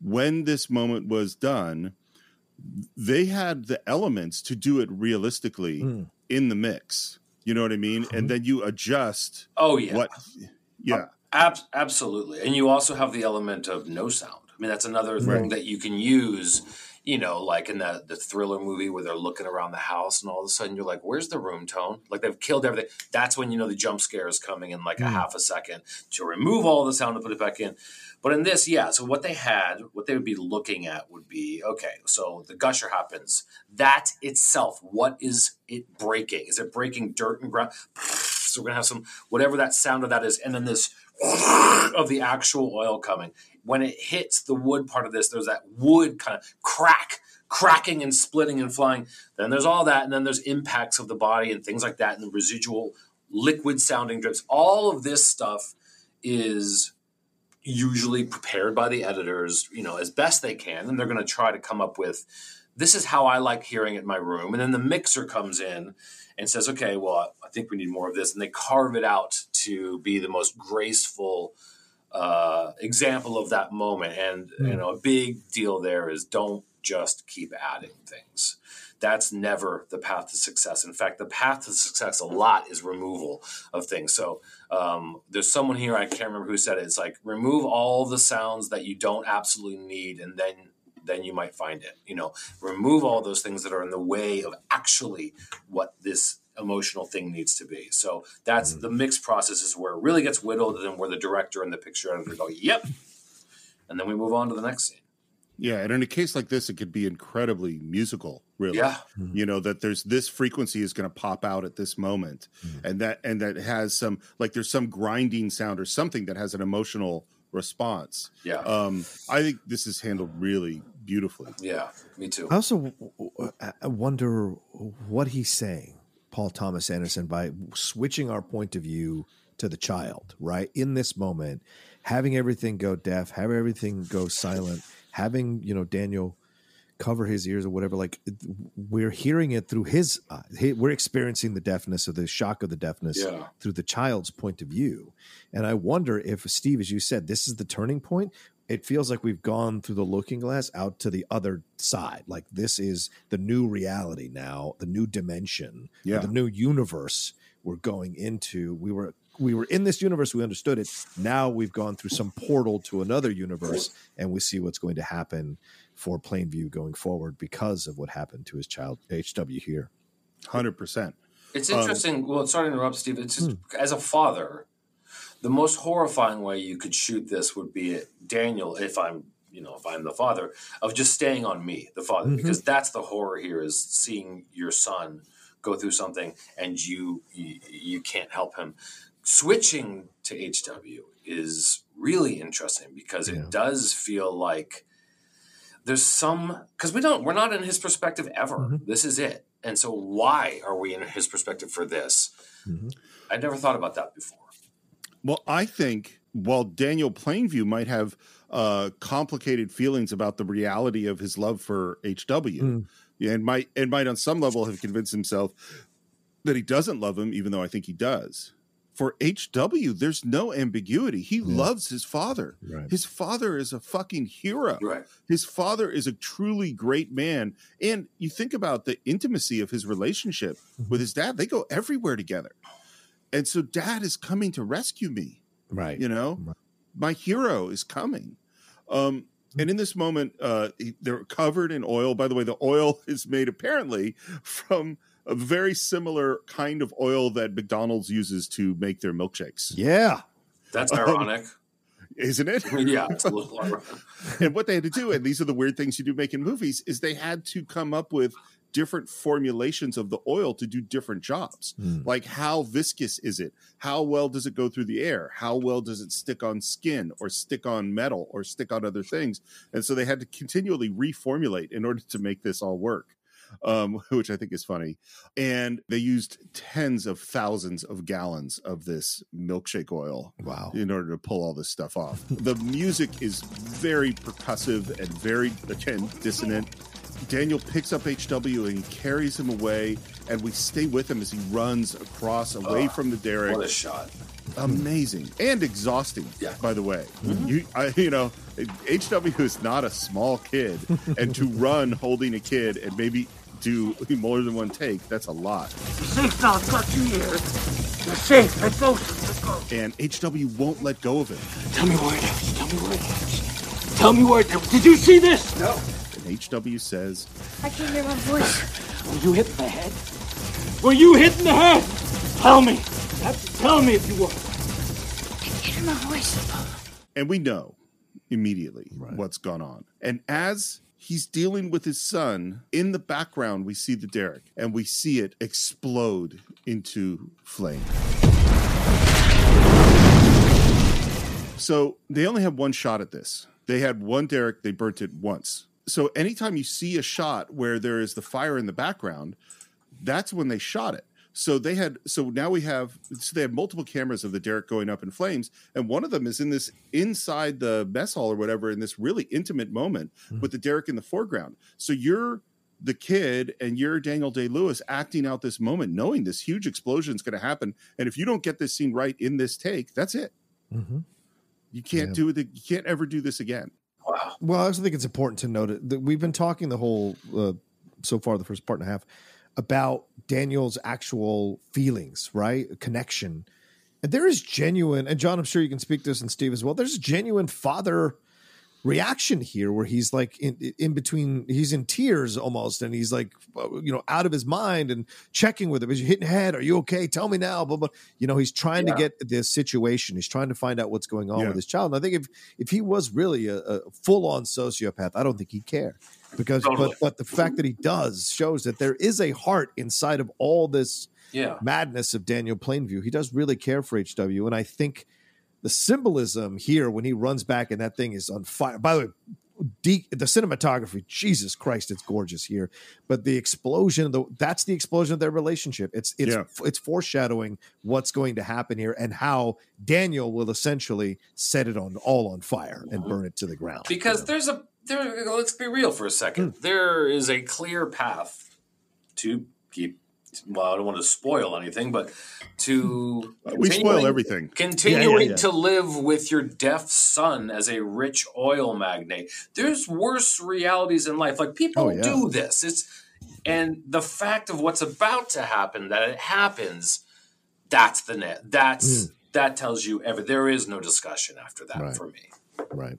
when this moment was done they had the elements to do it realistically Mm. In the mix you know what i mean and hmm. then you adjust Oh yeah. what yeah Ab- absolutely. And you also have the element of no sound. I mean, that's another thing that you can use, you know, like in the, the thriller movie where they're looking around the house and all of a sudden you're like, where's the room tone? Like they've killed everything. That's when you know the jump scare is coming in like a hmm. half a second to remove all the sound and put it back in. But in this, yeah, so what they had, what they would be looking at would be okay, so the gusher happens. That itself, what is it breaking? Is it breaking dirt and ground? So we're gonna have some whatever that sound of that is, and then this of the actual oil coming. When it hits the wood part of this, there's that wood kind of crack, cracking and splitting and flying. Then there's all that, and then there's impacts of the body and things like that, and the residual liquid sounding drips. All of this stuff is usually prepared by the editors, you know, as best they can, and they're going to try to come up with this is how I like hearing it in my room. And then the mixer comes in and says, okay, well, I think we need more of this. And they carve it out to be the most graceful uh, example of that moment. And, you know, a big deal there is don't just keep adding things. That's never the path to success. In fact, the path to success a lot is removal of things. So um, there's someone here, I can't remember who said it. It's like remove all the sounds that you don't absolutely need and then then you might find it. You know, remove all those things that are in the way of actually what this emotional thing needs to be. So that's mm. the mix process is where it really gets whittled, and then where the director and the picture editor go, "Yep," and then we move on to the next scene. yeah and in a case like this it could be incredibly musical really. Yeah, mm-hmm. you know that there's this frequency is going to pop out at this moment mm. and that and that has some like there's some grinding sound or something that has an emotional response. Yeah, um i think this is handled really beautifully. Yeah. Me too. I also w- w- I wonder what he's saying, Paul Thomas Anderson, by switching our point of view to the child, right? In this moment, having everything go deaf, having everything go silent, having, you know, Daniel cover his ears or whatever, like we're hearing it through his. He- We're experiencing the deafness or the shock of the deafness Yeah. through the child's point of view. And I wonder if, Steve, as you said, this is the turning point it feels like we've gone through the looking glass out to the other side. Like this is the new reality now, the new dimension, Yeah. the new universe we're going into. We were we were in this universe, we understood it. Now we've gone through some portal to another universe, and we see what's going to happen for Plainview going forward because of what happened to his child HW here. 100% It's Um, interesting. well, sorry to interrupt, Steve. It's just as a father, the most horrifying way you could shoot this would be Daniel. If I'm, you know, if I'm the father of just staying on me, the father, mm-hmm. because that's the horror here is seeing your son go through something and you you, you can't help him. Switching to HW is really interesting because Yeah. it does feel like there's some because we don't we're not in his perspective ever. Mm-hmm. This is it. And so why are we in his perspective for this? Mm-hmm. I never thought about that before. Well, I think while Daniel Plainview might have uh, complicated feelings about the reality of his love for HW, and might and might on some level have convinced himself that he doesn't love him, even though I think he does. For HW, there's no ambiguity. He loves his father. Right. His father is a fucking hero. Right. His father is a truly great man. And you think about the intimacy of his relationship with his dad, they go everywhere together. And so dad is coming to rescue me Right. you know my hero is coming um and in this moment uh they're covered in oil by the way the oil is made apparently from a very similar kind of oil that mcdonald's uses to make their milkshakes Yeah. That's ironic. isn't it? yeah, it's a little and what they had to do, and these are the weird things you do making movies, is they had to come up with different formulations of the oil to do different jobs. Like how viscous is it? How well does it go through the air? How well does it stick on skin or stick on metal or stick on other things? And so they had to continually reformulate in order to make this all work. Um, which I think is funny. And they used tens of thousands of gallons of this milkshake oil Wow. in order to pull all this stuff off. the music is very percussive and very again dissonant. Daniel picks up HW and he carries him away, and we stay with him as he runs across away oh, from the derrick. what a shot. Amazing and exhausting, Yeah. by the way. Mm-hmm. You, I, you know, HW is not a small kid, and to run holding a kid and maybe do more than one take, that's a lot. Safe now, I've got you here. You're safe. Let's go. Let's go. And HW won't let go of him. Tell me where it is. Tell me where it is. Tell me where it is. Did you see this? No. And HW says, I can't hear my voice. Were you hit in the head? Were you hit in the head? Tell me. Tell me if you were. I can hear my voice. and we know immediately what's gone on. And as he's dealing with his son, in the background, we see the derrick and we see it explode into flame. So they only had one shot at this. They had one derrick, they burnt it once. So anytime you see a shot where there is the fire in the background, that's when they shot it. So they had so now we have so they have multiple cameras of the derrick going up in flames, and one of them is in this inside the mess hall or whatever in this really intimate moment hmm. with the derrick in the foreground. So you're the kid and you're Daniel Day Lewis acting out this moment, knowing this huge explosion is going to happen, and if you don't get this scene right in this take, that's it. Mm-hmm. You can't do it. You can't ever do this again. Well, I also think it's important to note that we've been talking the whole uh, so far the first part and a half about Daniel's actual feelings, right? Connection, and there is genuine. And John, I'm sure you can speak to this, and Steve as well. There's genuine father reaction here where he's like in, in between he's in tears almost and he's like uh, you know out of his mind and checking with him is you hitting head are you okay tell me now blah you know he's trying to get this situation he's trying to find out what's going on Yeah. with his child and i think if if he was really a, a full-on sociopath i don't think he'd care because Totally. but but the fact that he does shows that there is a heart inside of all this Yeah. madness of Daniel Plainview. He does really care for HW, and I think the symbolism here when he runs back and that thing is on fire. By the way, de- the cinematography, Jesus Christ, it's gorgeous here. But the explosion, the, that's the explosion of their relationship. It's it's Yeah. it's foreshadowing what's going to happen here and how Daniel will essentially set it on all on fire and burn it to the ground. because there's a there let's be real for a second Hmm. there is a clear path to keep well i don't want to spoil anything but to uh, We spoil everything. continuing yeah. to live with your deaf son as a rich oil magnate there's worse realities in life like people Oh, yeah. do this it's and the fact of what's about to happen that it happens that's the net that's mm. that tells you ever there is no discussion after that. Right. for me right.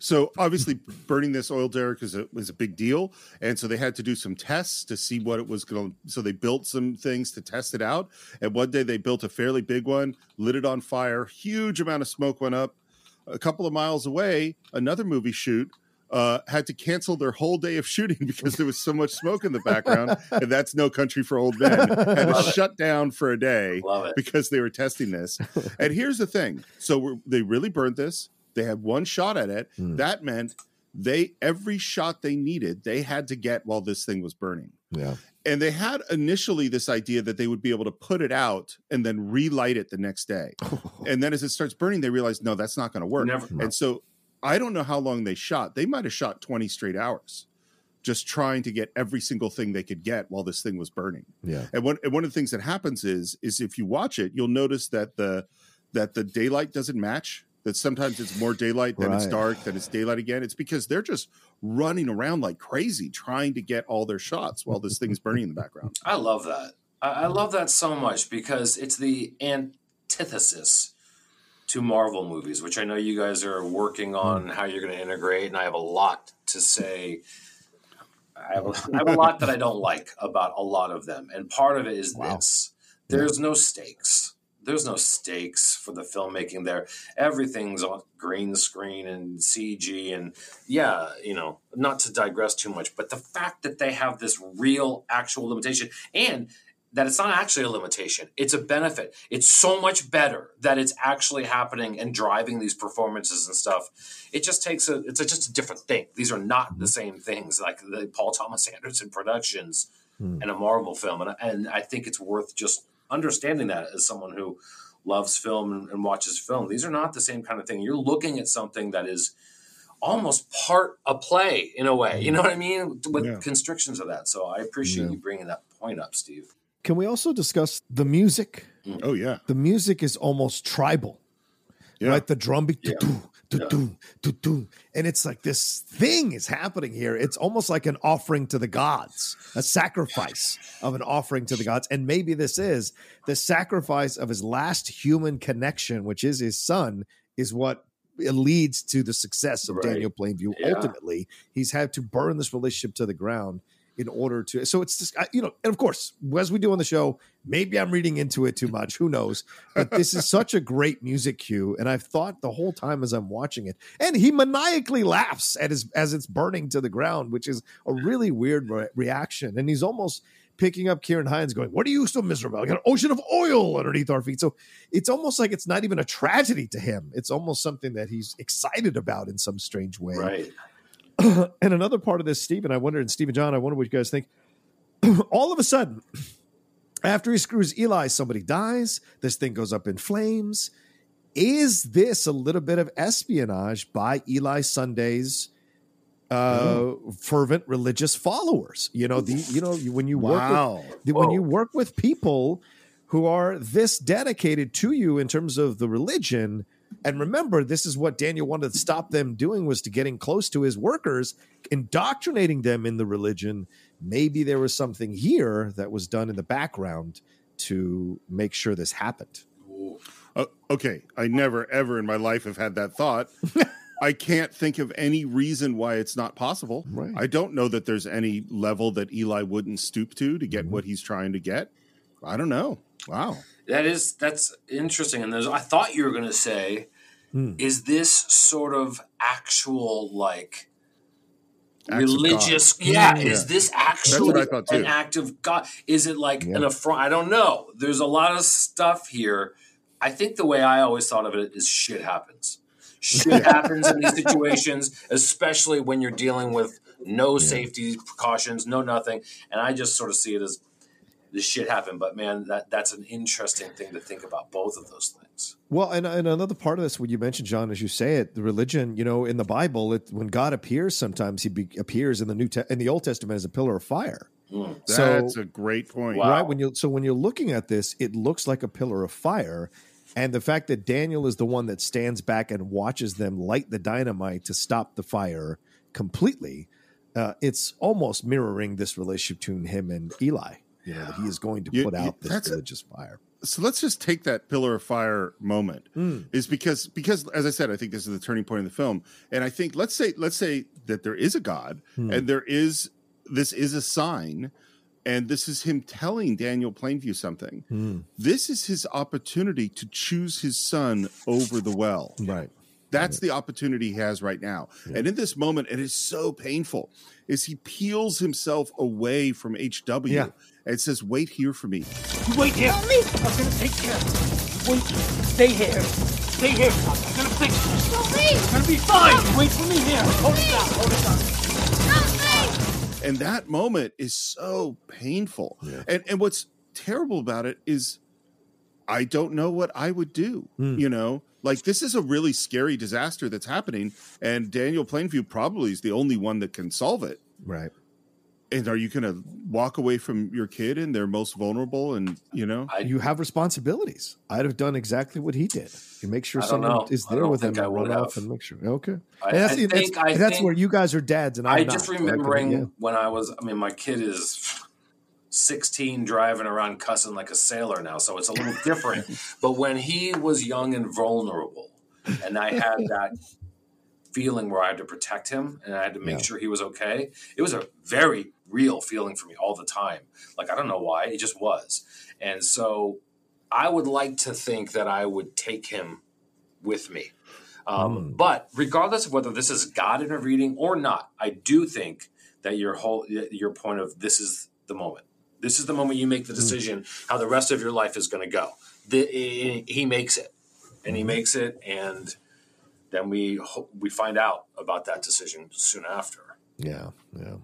So obviously, burning this oil derrick is a, was a big deal, and so they had to do some tests to see what it was going. to So they built some things to test it out. And one day they built a fairly big one, lit it on fire. Huge amount of smoke went up. A couple of miles away, another movie shoot uh, had to cancel their whole day of shooting because there was so much smoke in the background, and that's no country for old men. Had to shut down for a day because they were testing this. and here's the thing: so we're, they really burned this. They had one shot at it. Hmm. That meant they every shot they needed they had to get while this thing was burning. Yeah. And they had initially this idea that they would be able to put it out and then relight it the next day. and then as it starts burning, they realized no, that's not going to work. Never. And so I don't know how long they shot. They might have shot 20 straight hours just trying to get every single thing they could get while this thing was burning. Yeah. And one and one of the things that happens is is if you watch it, you'll notice that the that the daylight doesn't match. That sometimes it's more daylight, then it's dark, then it's daylight again. It's because they're just running around like crazy trying to get all their shots while this thing's burning in the background. I love that. I, I love that so much because it's the antithesis to Marvel movies, which I know you guys are working hmm. on how you're going to integrate, and I have a lot to say. I have, a, I have a lot that I don't like about a lot of them, and part of it is this: there's no stakes. There's no stakes for the filmmaking there. Everything's on green screen and CG and yeah, you know, not to digress too much, but the fact that they have this real actual limitation and that it's not actually a limitation, it's a benefit. It's so much better that it's actually happening and driving these performances and stuff. It just takes a it's a, just a different thing. These are not the same things like the Paul Thomas Anderson productions hmm. and a Marvel film, and and I think it's worth just understanding that as someone who loves film and, and watches film. These are not the same kind of thing. You're looking at something that is almost part a play in a way. You know what I mean? With Yeah. constrictions of that. So I appreciate Yeah. you bringing that point up, Steve. Can we also discuss the music? Mm. Oh yeah, The music is almost tribal, yeah. right? The drum beat, Yeah. Do-do, do-do, and it's like this thing is happening here. It's almost like an offering to the gods, a sacrifice of an offering to the gods. And maybe this is the sacrifice of his last human connection, which is his son, is what leads to the success of Right. Daniel Plainview. Yeah. Ultimately, he's had to burn this relationship to the ground in order to. So it's just, you know, and of course, as we do on the show, maybe I'm reading into it too much. Who knows? But this is such a great music cue, and I've thought the whole time as I'm watching it, and he maniacally laughs at his as it's burning to the ground, which is a really weird re- reaction. And he's almost picking up Ciarán Hinds, going, "What are you so miserable? I got an ocean of oil underneath our feet." So it's almost like it's not even a tragedy to him. It's almost something that he's excited about in some strange way. Right. and another part of this, Stephen, I wonder, and Stephen John, I wonder what you guys think. All of a sudden, after he screws Eli, somebody dies. This thing goes up in flames. Is this a little bit of espionage by Eli Sunday's uh, fervent religious followers? You know, the you know when you work with the- when you work with people who are this dedicated to you in terms of the religion and remember this is what daniel wanted to stop them doing was to getting close to his workers indoctrinating them in the religion maybe there was something here that was done in the background to make sure this happened Uh, okay, I never ever in my life have had that thought. I can't think of any reason why it's not possible. Right. I don't know that there's any level that Eli wouldn't stoop to to get what he's trying to get. I don't know. Wow. That is that's interesting. And there's I thought you were gonna say, Hmm. is this sort of actual like Acts religious yeah, Yeah. is this actually an act of god is it like Yeah. an affront i don't know there's a lot of stuff here i think the way i always thought of it is shit happens shit happens in these situations especially when you're dealing with no safety precautions no nothing and i just sort of see it as this shit happened but man that that's an interesting thing to think about both of those things Well, and, and another part of this, when you mentioned John, as you say it, the religion, you know, in the Bible, it, when God appears, sometimes He be, appears in the New Te- in the Old Testament as a pillar of fire. So- That's a great point. Wow. right when you so when you're looking at this it looks like a pillar of fire and the fact that daniel is the one that stands back and watches them light the dynamite to stop the fire completely uh, it's almost mirroring this relationship between him and eli you know that he is going to put you- out this that's a- religious fire so let's just take that pillar of fire moment Hmm. is because because as i said i think this is the turning point in the film and i think let's say let's say that there is a god Hmm. and there is this is a sign and this is him telling daniel plainview something Hmm. this is his opportunity to choose his son over the well right that's the opportunity he has right now. And in this moment, it is so painful, is he peels himself away from HW Yeah. And it says, Wait here for me. You wait here. I'm gonna take care of you. Wait. Stay here. Stay here, son. I'm gonna fix this. Don't leave! It's gonna be fine. Wait for me here. Hold it down. Hold it down. Don't leave! And that moment is so painful. Yeah. And and what's terrible about it is I don't know what I would do. Hmm. You know, like this is a really scary disaster that's happening, and Daniel Plainview probably is the only one that can solve it. right And are you going to walk away from your kid and they're most vulnerable? And you know, I- you have responsibilities i'd have done exactly what he did you make sure I someone know. is there with him think I and run would off and make sure okay I- and that's, I the- that's, think- I and that's think- where you guys are dads and I'm I just So I can- remembering yeah. when I was, I mean, my kid is 16 driving around cussing like a sailor now, so it's a little different. but when he was young and vulnerable, and I had that feeling where I had to protect him and I had to make Yeah. sure he was okay, it was a very real feeling for me all the time. Like, I don't know why, it just was. And so I would like to think that I would take him with me. Um, hmm. But regardless of whether this is God intervening or not, I do think that your whole your point of this is the moment. This is the moment you make the hmm. decision how the rest of your life is going to go. The, he makes it, and he hmm. makes it, and then we we find out about that decision soon after. Yeah, yeah.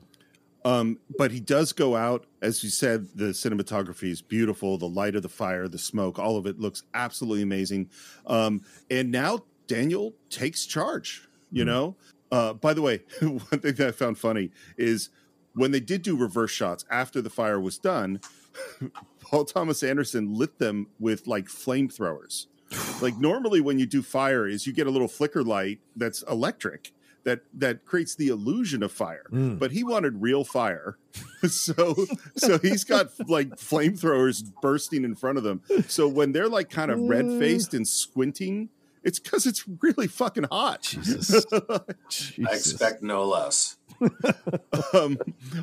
Um, but he does go out, as you said. The cinematography is beautiful. The light of the fire, the smoke, all of it looks absolutely amazing. Um, and now Daniel takes charge. You know. Uh, by the way, one thing that I found funny is when they did do reverse shots after the fire was done. Paul Thomas Anderson lit them with like flamethrowers. like normally when you do fire is you get a little flicker light that's electric that that creates the illusion of fire Mm. but he wanted real fire so so he's got like flamethrowers bursting in front of them so when they're like kind of red faced and squinting it's because it's really fucking hot Jesus. I expect no less. um,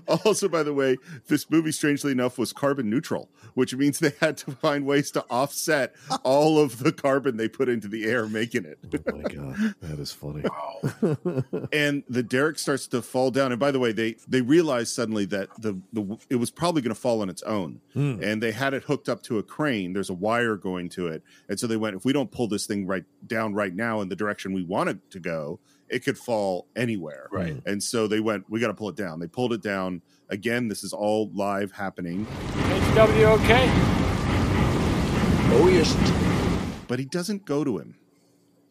also, by the way, this movie, strangely enough, was carbon neutral, which means they had to find ways to offset all of the carbon they put into the air making it. Oh my god, that is funny. And the derrick starts to fall down. And by the way, they they realized suddenly that the the it was probably going to fall on its own, Hmm. and they had it hooked up to a crane. There's a wire going to it, and so they went, if we don't pull this thing right down right now in the direction we want it to go, it could fall anywhere. Right. And so they went, we got to pull it down. They pulled it down. Again, this is all live happening, HW okay? No, he isn't. but he doesn't go to him.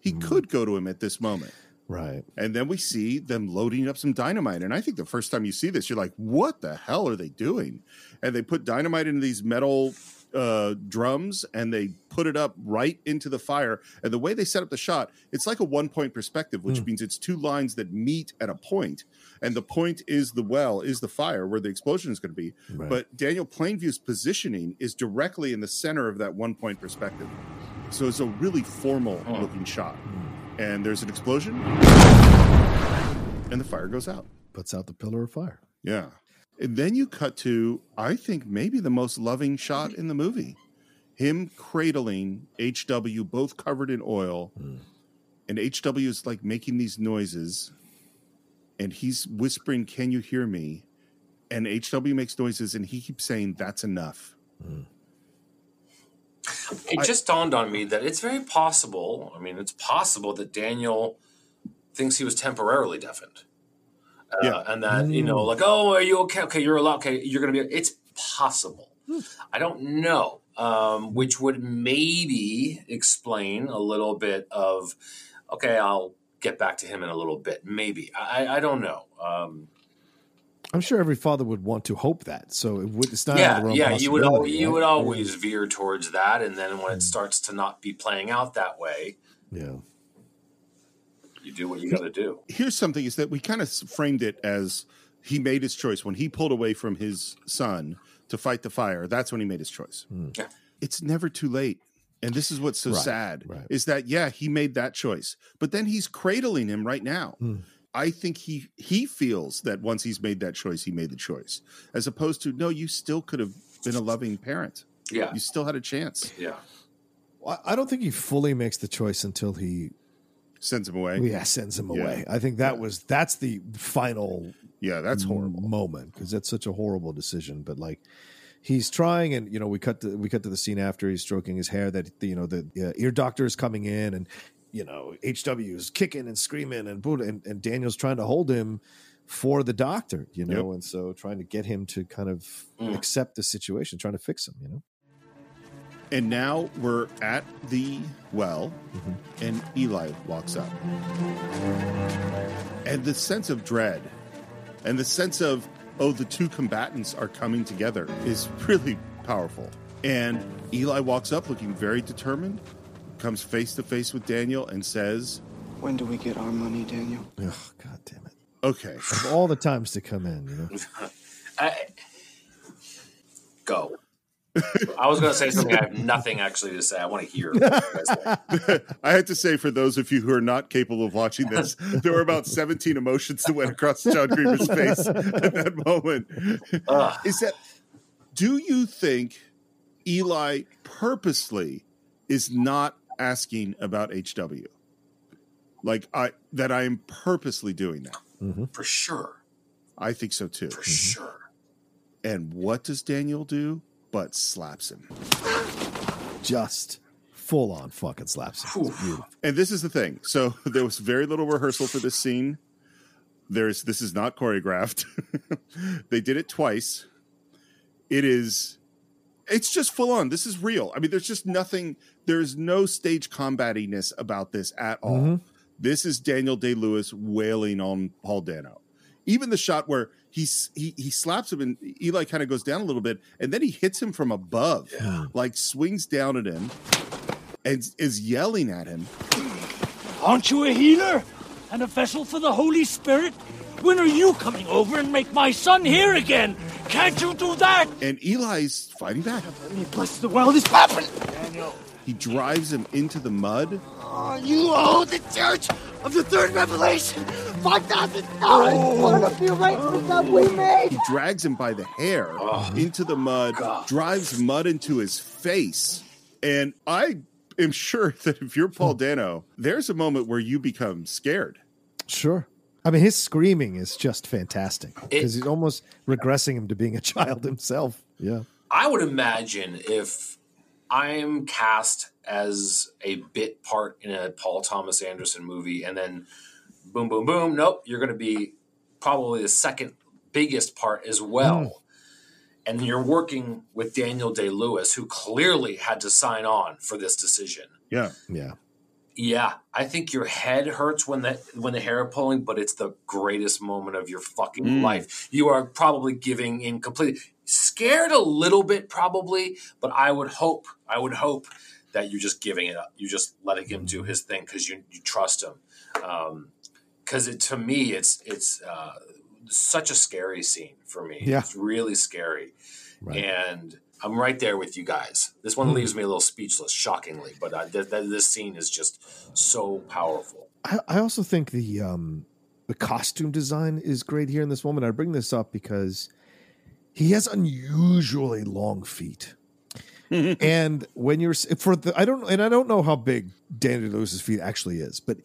He mm. could go to him at this moment. Right. And then we see them loading up some dynamite. And I think the first time you see this, you're like, what the hell are they doing? And they put dynamite into these metal uh, drums and they put it up right into the fire. And the way they set up the shot, it's like a one point perspective, which means it's two lines that meet at a point. And the point is the well, is the fire where the explosion is going to be. Right. But Daniel Plainview's positioning is directly in the center of that one point perspective. So it's a really formal looking shot. And there's an explosion and the fire goes out. Puts out the pillar of fire. Yeah. And then you cut to, I think, maybe the most loving shot in the movie him cradling HW, both covered in oil. Hmm. And HW is like making these noises. And he's whispering, Can you hear me? And HW makes noises and he keeps saying, That's enough. It just dawned on me that it's very possible. I mean, it's possible that Daniel thinks he was temporarily deafened. Uh, Yeah. And that, you know, like, oh, are you okay? Okay, you're allowed. Okay, you're going to be. It's possible. I don't know, um, which would maybe explain a little bit of, okay, I'll get back to him in a little bit. Maybe. I, I don't know. Um, I'm sure every father would want to hope that. So it would, it's not out yeah, the realm yeah. You would al- possibility, you right? would always veer towards that, and then when it starts to not be playing out that way, Yeah. You do what you got to do. Here's something is that we kind of framed it as he made his choice. When he pulled away from his son to fight the fire, that's when he made his choice. Yeah. It's never too late. And this is what's so Right, sad right. is that, yeah, he made that choice, but then he's cradling him right now. Hmm. I think he he feels that once he's made that choice, he made the choice, as opposed to no, you still could have been a loving parent. Yeah, You still had a chance. yeah. I don't think he fully makes the choice until he Sends him away. yeah sends him Yeah. away. I think that was that's the final Yeah, that's horrible. moment because that's such a horrible decision. But like he's trying, and you know we cut to we cut to the scene after he's stroking his hair that you know the uh, ear doctor is coming in and you know HW is kicking and screaming and and, and Daniel's trying to hold him for the doctor, you know, Yep. and so trying to get him to kind of Mm. accept the situation, trying to fix him, you know. And now we're at the well, mm-hmm. and Eli walks up. And the sense of dread and the sense of, oh, the two combatants are coming together is really powerful. And Eli walks up looking very determined, comes face to face with Daniel, and says, When do we get our money, Daniel? Oh God damn it! Okay, Of all the times to come in, you know. I, go. I was going to say something. I have nothing actually to say. I want to hear. What you guys say. I had to say for those of you who are not capable of watching this, there were about 17 emotions that went across John Greber's face at that moment. Ugh. Is that do you think Eli purposely is not asking about HW. Like I that I am purposely doing that. Mm-hmm. For sure. I think so too. For mm-hmm. sure. And what does Daniel do? But slaps him. Just full on fucking slaps him. And this is the thing. So there was very little rehearsal for this scene. There's this is not choreographed. they did it twice. It is it's just full on. This is real. I mean, there's just nothing, there's no stage combatiness about this at all. Mm-hmm. This is Daniel Day Lewis wailing on Paul Dano. Even the shot where he's he he slaps him and Eli kind of goes down a little bit, and then he hits him from above, like swings down at him and is yelling at him. Aren't you a healer? And a vessel for the Holy Spirit? When are you coming over and make my son here again? Can't you do that? And Eli's fighting back. Let me bless the world is happening. He drives him into the mud. Oh, you owe the Church of the Third Revelation five thousand dollars oh. for the few arrangements that we made. He drags him by the hair oh, into the mud, drives mud into his face. And I am sure that if you're Paul Dano, there's a moment where you become scared. Sure. I mean, his screaming is just fantastic because he's almost regressing him to being a child himself. Yeah. I would imagine if I'm cast as a bit part in a Paul Thomas Anderson movie, and then boom, boom, boom, nope, you're going to be probably the second biggest part as well. And you're working with Daniel Day Lewis, who clearly had to sign on for this decision. Yeah. Yeah. Yeah, I think your head hurts when the when the hair are pulling, but it's the greatest moment of your fucking Mm. life. You are probably giving in completely scared a little bit, probably, but I would hope, I would hope that you're just giving it up. You're just letting him do his thing because you you trust him. Because it to me, it's it's uh, such a scary scene for me. Yeah. It's really scary, Right. and I'm right there with you guys. This one leaves me a little speechless, shockingly, but uh, th- th- this scene is just so powerful. I, I also think the um the costume design is great here in this moment. I bring this up because he has unusually long feet. and when you're for the I don't and I don't know how big Danny Lewis's feet actually is, but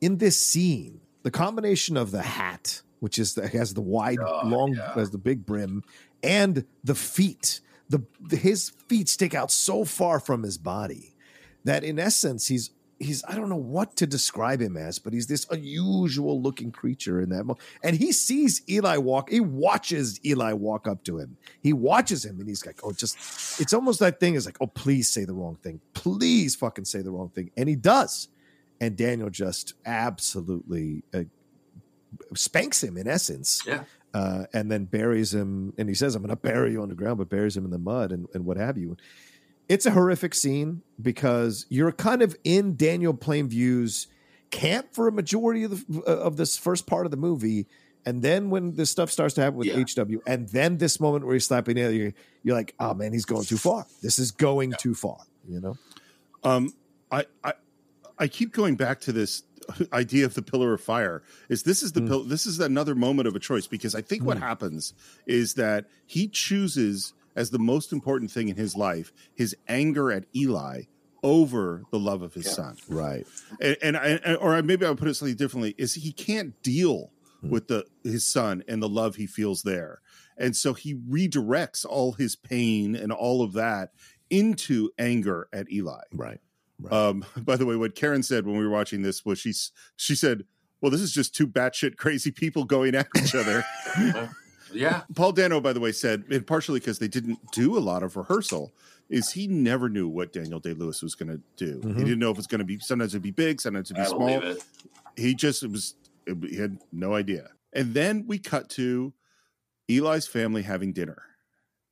in this scene, the combination of the hat, which is the, has the wide, oh, long, has the big brim, and the feet, the his feet stick out so far from his body that in essence he's he's I don't know what to describe him as, but he's this unusual looking creature in that moment. And he sees Eli walk, he watches Eli walk up to him. He watches him and he's like, oh, just it's almost that thing is like, oh, please say the wrong thing. Please fucking say the wrong thing. And he does. And Daniel just absolutely uh, spanks him in essence. Yeah. Uh, and then buries him, and he says, "I'm going to bury you on the ground," but buries him in the mud and, and what have you. It's a horrific scene because you're kind of in Daniel Plainview's camp for a majority of the uh, of this first part of the movie, and then when this stuff starts to happen with Yeah. HW, and then this moment where he's slapping it, you're, you're like, "Oh man, he's going too far. This is going too far." You know? Um, I, I I keep going back to this idea of the pillar of fire. Is this is the hmm. pill? This is another moment of a choice because I think what hmm. happens is that he chooses as the most important thing in his life his anger at Eli over the love of his son. Right. And, and I, and- or maybe I'll put it slightly differently: is he can't deal with the his son and the love he feels there, and so he redirects all his pain and all of that into anger at Eli. Right. Um, by the way, what Karen said when we were watching this was she s- she said, "Well, this is just two batshit crazy people going at each other." Yeah. Paul Dano, by the way, said, and partially because they didn't do a lot of rehearsal, is he never knew what Daniel Day Lewis was going to do. He mm-hmm. didn't know if it was going to be sometimes it'd be big, sometimes it'd be I small. He just it was he had no idea. And then we cut to Eli's family having dinner,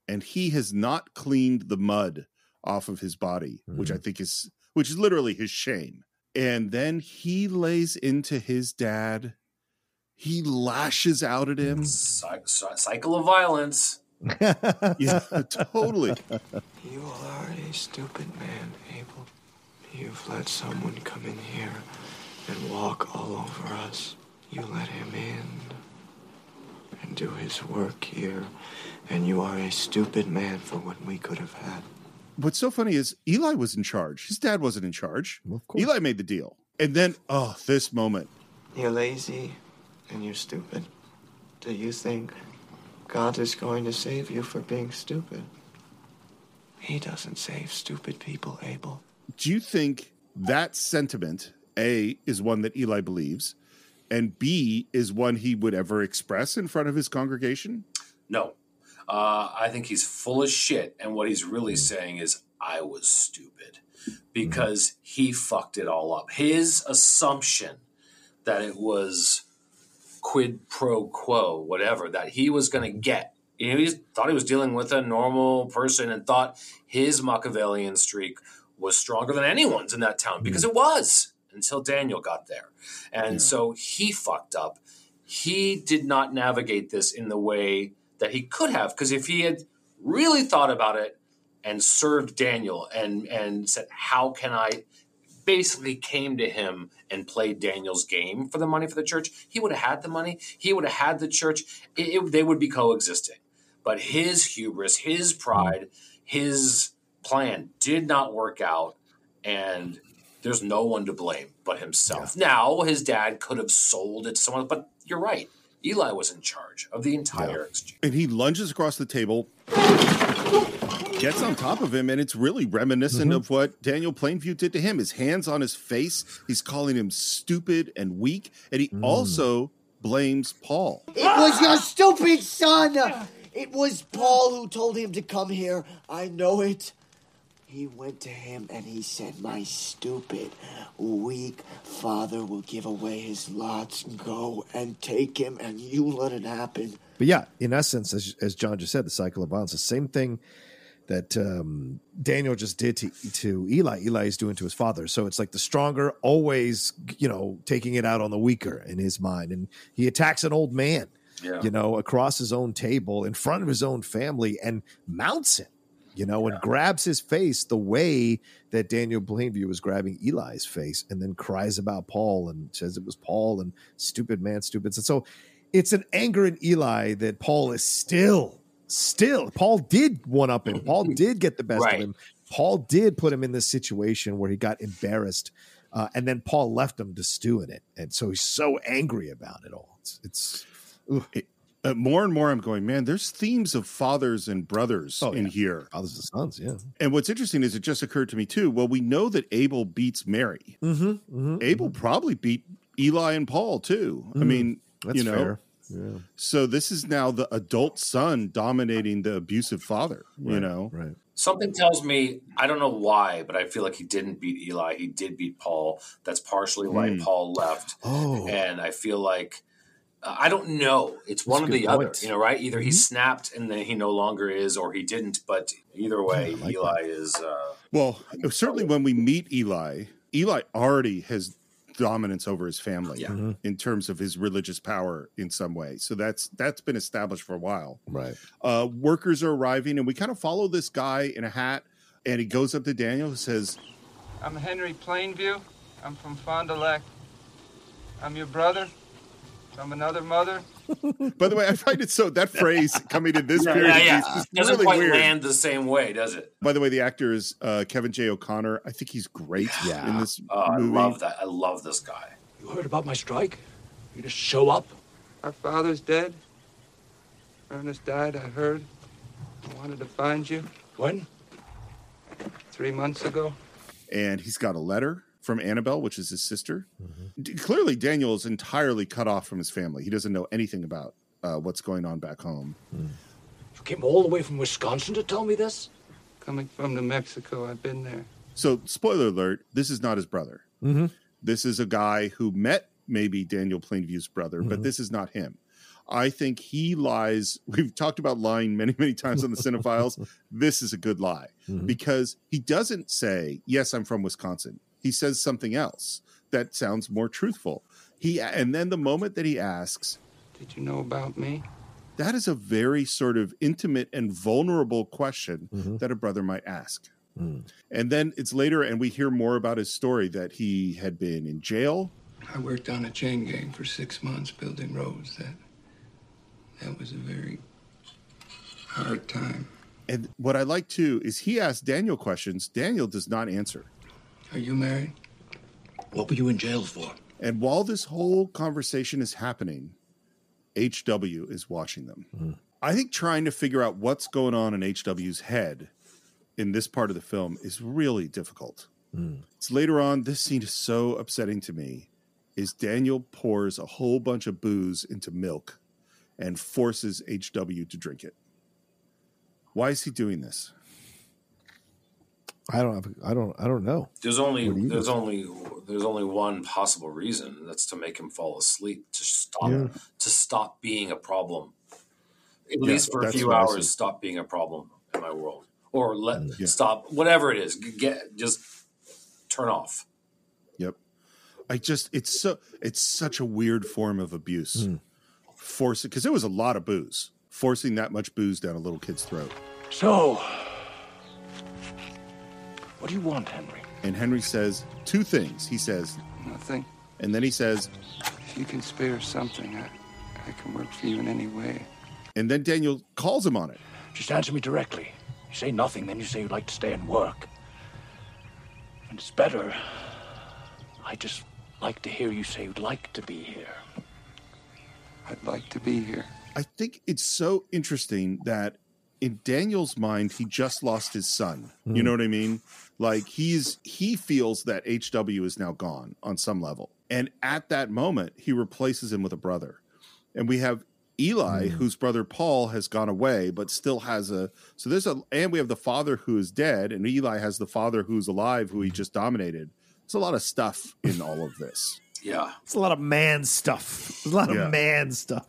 and he has not cleaned the mud off of his body, which I mm-hmm. think is which is literally his shame. And then he lays into his dad. He lashes out at him. Cy- cy- cycle of violence. Yeah, totally. You are a stupid man, Abel. You've let someone come in here and walk all over us. You let him in and do his work here, and you are a stupid man for what we could have had. what's so funny is Eli was in charge. His dad wasn't in charge. Of course. Eli made the deal. And then, oh, this moment. You're lazy and you're stupid. Do you think God is going to save you for being stupid? He doesn't save stupid people, Abel. Do you think that sentiment, A, is one that Eli believes, and B, is one he would ever express in front of his congregation? No. Uh, I think he's full of shit. And what he's really saying is, I was stupid because he fucked it all up. His assumption that it was quid pro quo, whatever, that he was going to get. You know, he thought he was dealing with a normal person and thought his Machiavellian streak was stronger than anyone's in that town because hmm. it was until Daniel got there. And so he fucked up. He did not navigate this in the way that he could have because if he had really thought about it and served Daniel and and said how can I basically came to him and played Daniel's game for the money for the church. He would have had the money. He would have had the church. It, it- they would be coexisting. But his hubris his pride his plan did not work out and there's no one to blame but himself. Now his dad could have sold it to someone but you're right. Eli was in charge of the entire exchange. And he lunges across the table, gets on top of him, and it's really reminiscent mm-hmm. of what Daniel Plainview did to him. His hands on his face. He's calling him stupid and weak. And he mm. also blames Paul. It was your stupid son. It was Paul who told him to come here. I know it. He went to him and he said, My stupid, weak father will give away his lots. Go and take him, and you let it happen. But yeah, in essence, as, as John just said, the cycle of violence, the same thing that um, Daniel just did to to Eli. Eli is doing to his father. So it's like the stronger always, you know, taking it out on the weaker in his mind, and he attacks an old man, Yeah. you know, across his own table in front of his own family and mounts him. You know, and grabs his face the way that Daniel Plainview was grabbing Eli's face, and then cries about Paul and says it was Paul and stupid man, stupid. And so it's an anger in Eli that Paul is still, still. Paul did one up him. Paul did get the best Right. of him. Paul did put him in this situation where he got embarrassed, uh, and then Paul left him to stew in it, and so he's so angry about it all. It's, it's Uh, more and more, I'm going, man, there's themes of fathers and brothers Oh, in yeah. here. fathers and sons, yeah. And what's interesting is it just occurred to me, too. Well, we know that Abel beats Mary. Mm-hmm, mm-hmm. Abel probably beat Eli and Paul, too. I Mm, mean, That's you know, fair. Yeah, so this is now the adult son dominating the abusive father, you know? right. Something tells me, I don't know why, but I feel like he didn't beat Eli. He did beat Paul. That's partially why Hmm. Paul left. Oh, And I feel like, uh, I don't know. It's one a or the good other, you know, right? Either he Mhm. snapped and then he no longer is, or he didn't. But either way, I like Eli is. Uh, Well, certainly when we meet Eli, Eli already has dominance over his family Yeah. Mhm. in terms of his religious power in some way. So that's that's been established for a while. right. Uh, workers are arriving, and we kind of follow this guy in a hat, and he goes up to Daniel and says, I'm Henry Plainview. I'm from Fond du Lac. I'm your brother from another mother. By the way, I find it so that phrase coming in this yeah, period yeah, yeah. is Doesn't really quite weird. land the same way, does it? By the way, the actor is uh, Kevin J. O'Connor. I think he's great Yeah. in this Oh, I love that. I love this guy. You heard about my strike? You just show up? Our father's dead. Ernest died, I heard. I wanted to find you When? three months ago. and he's got a letter from Annabelle, which is his sister. Mm-hmm. D- clearly, Daniel is entirely cut off from his family. He doesn't know anything about uh, what's going on back home. You came all the way from Wisconsin to tell me this? Coming from New Mexico, I've been there. So, spoiler alert: this is not his brother. Mm-hmm. This is a guy who met maybe Daniel Plainview's brother, Mm-hmm. but this is not him. I think he lies. We've talked about lying many, many times on the Cine-Files. this is a good lie Mhm. because he doesn't say, "Yes, I'm from Wisconsin." He says something else that sounds more truthful. He and then the moment that he asks, Did you know about me? that is a very sort of intimate and vulnerable question Mhm. that a brother might ask. Mm. And then it's later, and we hear more about his story that he had been in jail. I worked on a chain gang for six months building roads. That that was a very hard time. And what I like too is he asks Daniel questions. Daniel does not answer. Are you married? What were you in jail for? And while this whole conversation is happening, HW is watching them. Hmm. I think trying to figure out what's going on in HW's head in this part of the film is really difficult. Hmm. It's later on, this scene is so upsetting to me. Is Daniel pours a whole bunch of booze into milk and forces HW to drink it. Why is he doing this? I don't have. I don't. I don't know. There's only What do you there's think? only there's only one possible reason. and That's to make him fall asleep to stop Yeah. to stop being a problem. At Yeah, least for a few hours, stop being a problem in my world, or let Mm, Yeah. stop whatever it is. Get just turn off. Yep. I just it's so it's such a weird form of abuse. Hmm. Forcing because it was a lot of booze. Forcing that much booze down a little kid's throat. So, what do you want, Henry? And Henry says two things. He says, Nothing. and then he says, If you can spare something, I, I can work for you in any way. and then Daniel calls him on it. Just answer me directly. You say nothing, then you say you'd like to stay and work. And it's better. I just like to hear you say you'd like to be here. I'd like to be here. I think it's so interesting that in Daniel's mind, he just lost his son. You hmm. know what I mean? Like he's he feels that HW is now gone on some level. And at that moment, he replaces him with a brother. And we have Eli, hmm. whose brother Paul has gone away, but still has a so there's a and we have the father who is dead, and Eli has the father who's alive, who he just dominated. There's a lot of stuff in all of this. Yeah, It's a lot of man stuff. There's a lot Yeah. of man stuff.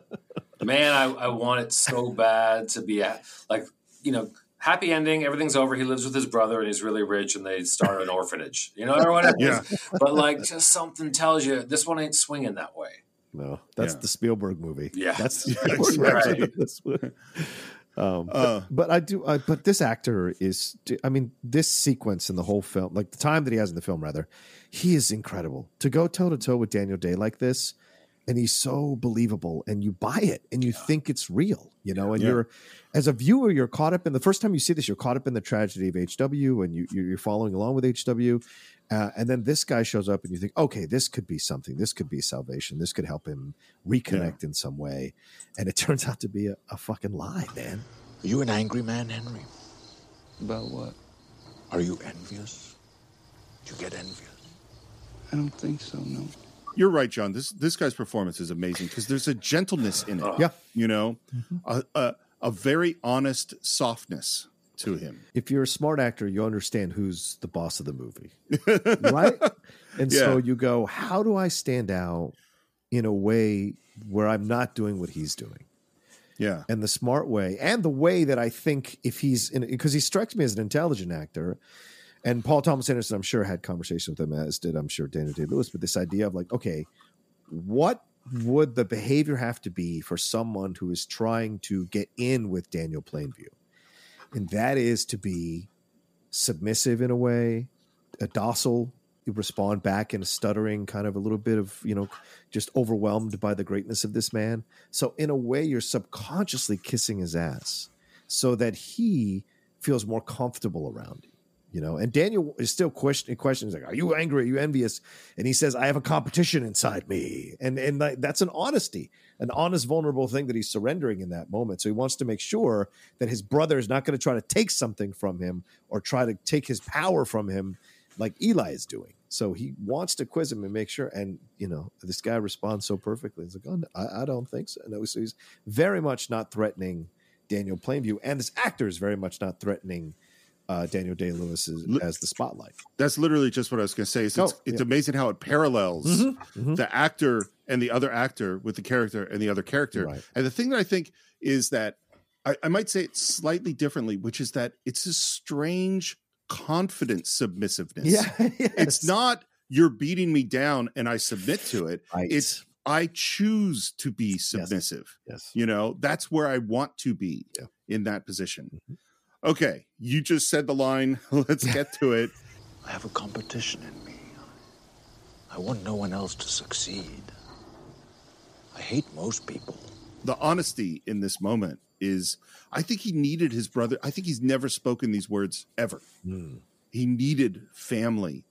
man, I, I want it so bad to be a, like you know happy ending. Everything's over. He lives with his brother and he's really rich, and they start an orphanage. You know, or whatever. it is. But like, just something tells you this one ain't swinging that way. No, that's Yeah. the Spielberg movie. Yeah. that's the Yeah, Spielberg right. version of this movie. Um, Uh, but, but I do. Uh, but this actor is. I mean, this sequence in the whole film, like the time that he has in the film, rather, he is incredible. To go toe to toe with Daniel Day like this, and he's so believable, and you buy it, and you think it's real, you know. And Yeah. you're, as a viewer, you're caught up in the first time you see this, you're caught up in the tragedy of HW, and you you're you're following along with HW. Uh, and then this guy shows up, and you think, okay, this could be something. This could be salvation. This could help him reconnect in some way. And it turns out to be a, a fucking lie, man. Are you an angry man, Henry? About what? Are you envious? Do you get envious? I don't think so, no. You're right, John. This this guy's performance is amazing because there's a gentleness in it. Yeah. you know, mm-hmm. a, a a very honest softness to him. If you're a smart actor, you understand who's the boss of the movie, right? And so you go, how do I stand out in a way where I'm not doing what he's doing? Yeah, and the smart way and the way that I think if he's in because he strikes me as an intelligent actor. And Paul Thomas Anderson, I'm sure, had conversations with him, as did I'm sure Daniel Day Lewis, but this idea of like, okay, what would the behavior have to be for someone who is trying to get in with Daniel Plainview? And that is to be submissive in a way, a docile, you respond back in a stuttering, kind of a little bit of, you know, just overwhelmed by the greatness of this man. So, in a way, you're subconsciously kissing his ass so that he feels more comfortable around you. You know, and Daniel is still questioning questions like, "Are you angry? Are you envious?" And he says, "I have a competition inside me," and and that's an honesty, an honest, vulnerable thing that he's surrendering in that moment. So he wants to make sure that his brother is not going to try to take something from him or try to take his power from him, like Eli is doing. So he wants to quiz him and make sure. And you know, this guy responds so perfectly. He's like, "Oh, no, I, I don't think so." No, so he's very much not threatening Daniel Plainview, and this actor is very much not threatening uh, Daniel Day Lewis as, the spotlight. that's literally just what I was going to say. It's, Oh, it's yeah. amazing how it parallels Mhm, mhm. the actor and the other actor with the character and the other character. Right. And the thing that I think is that I, I might say it slightly differently, which is that it's a strange, confident submissiveness. Yeah, It's not you're beating me down and I submit to it. Right. It's I choose to be submissive. Yes. You know, that's where I want to be Yeah. in that position. Okay, you just said the line. Let's get to it. I have a competition in me. I want no one else to succeed. I hate most people. The honesty in this moment is I think he needed his brother. I think he's never spoken these words ever. Hmm. He needed family.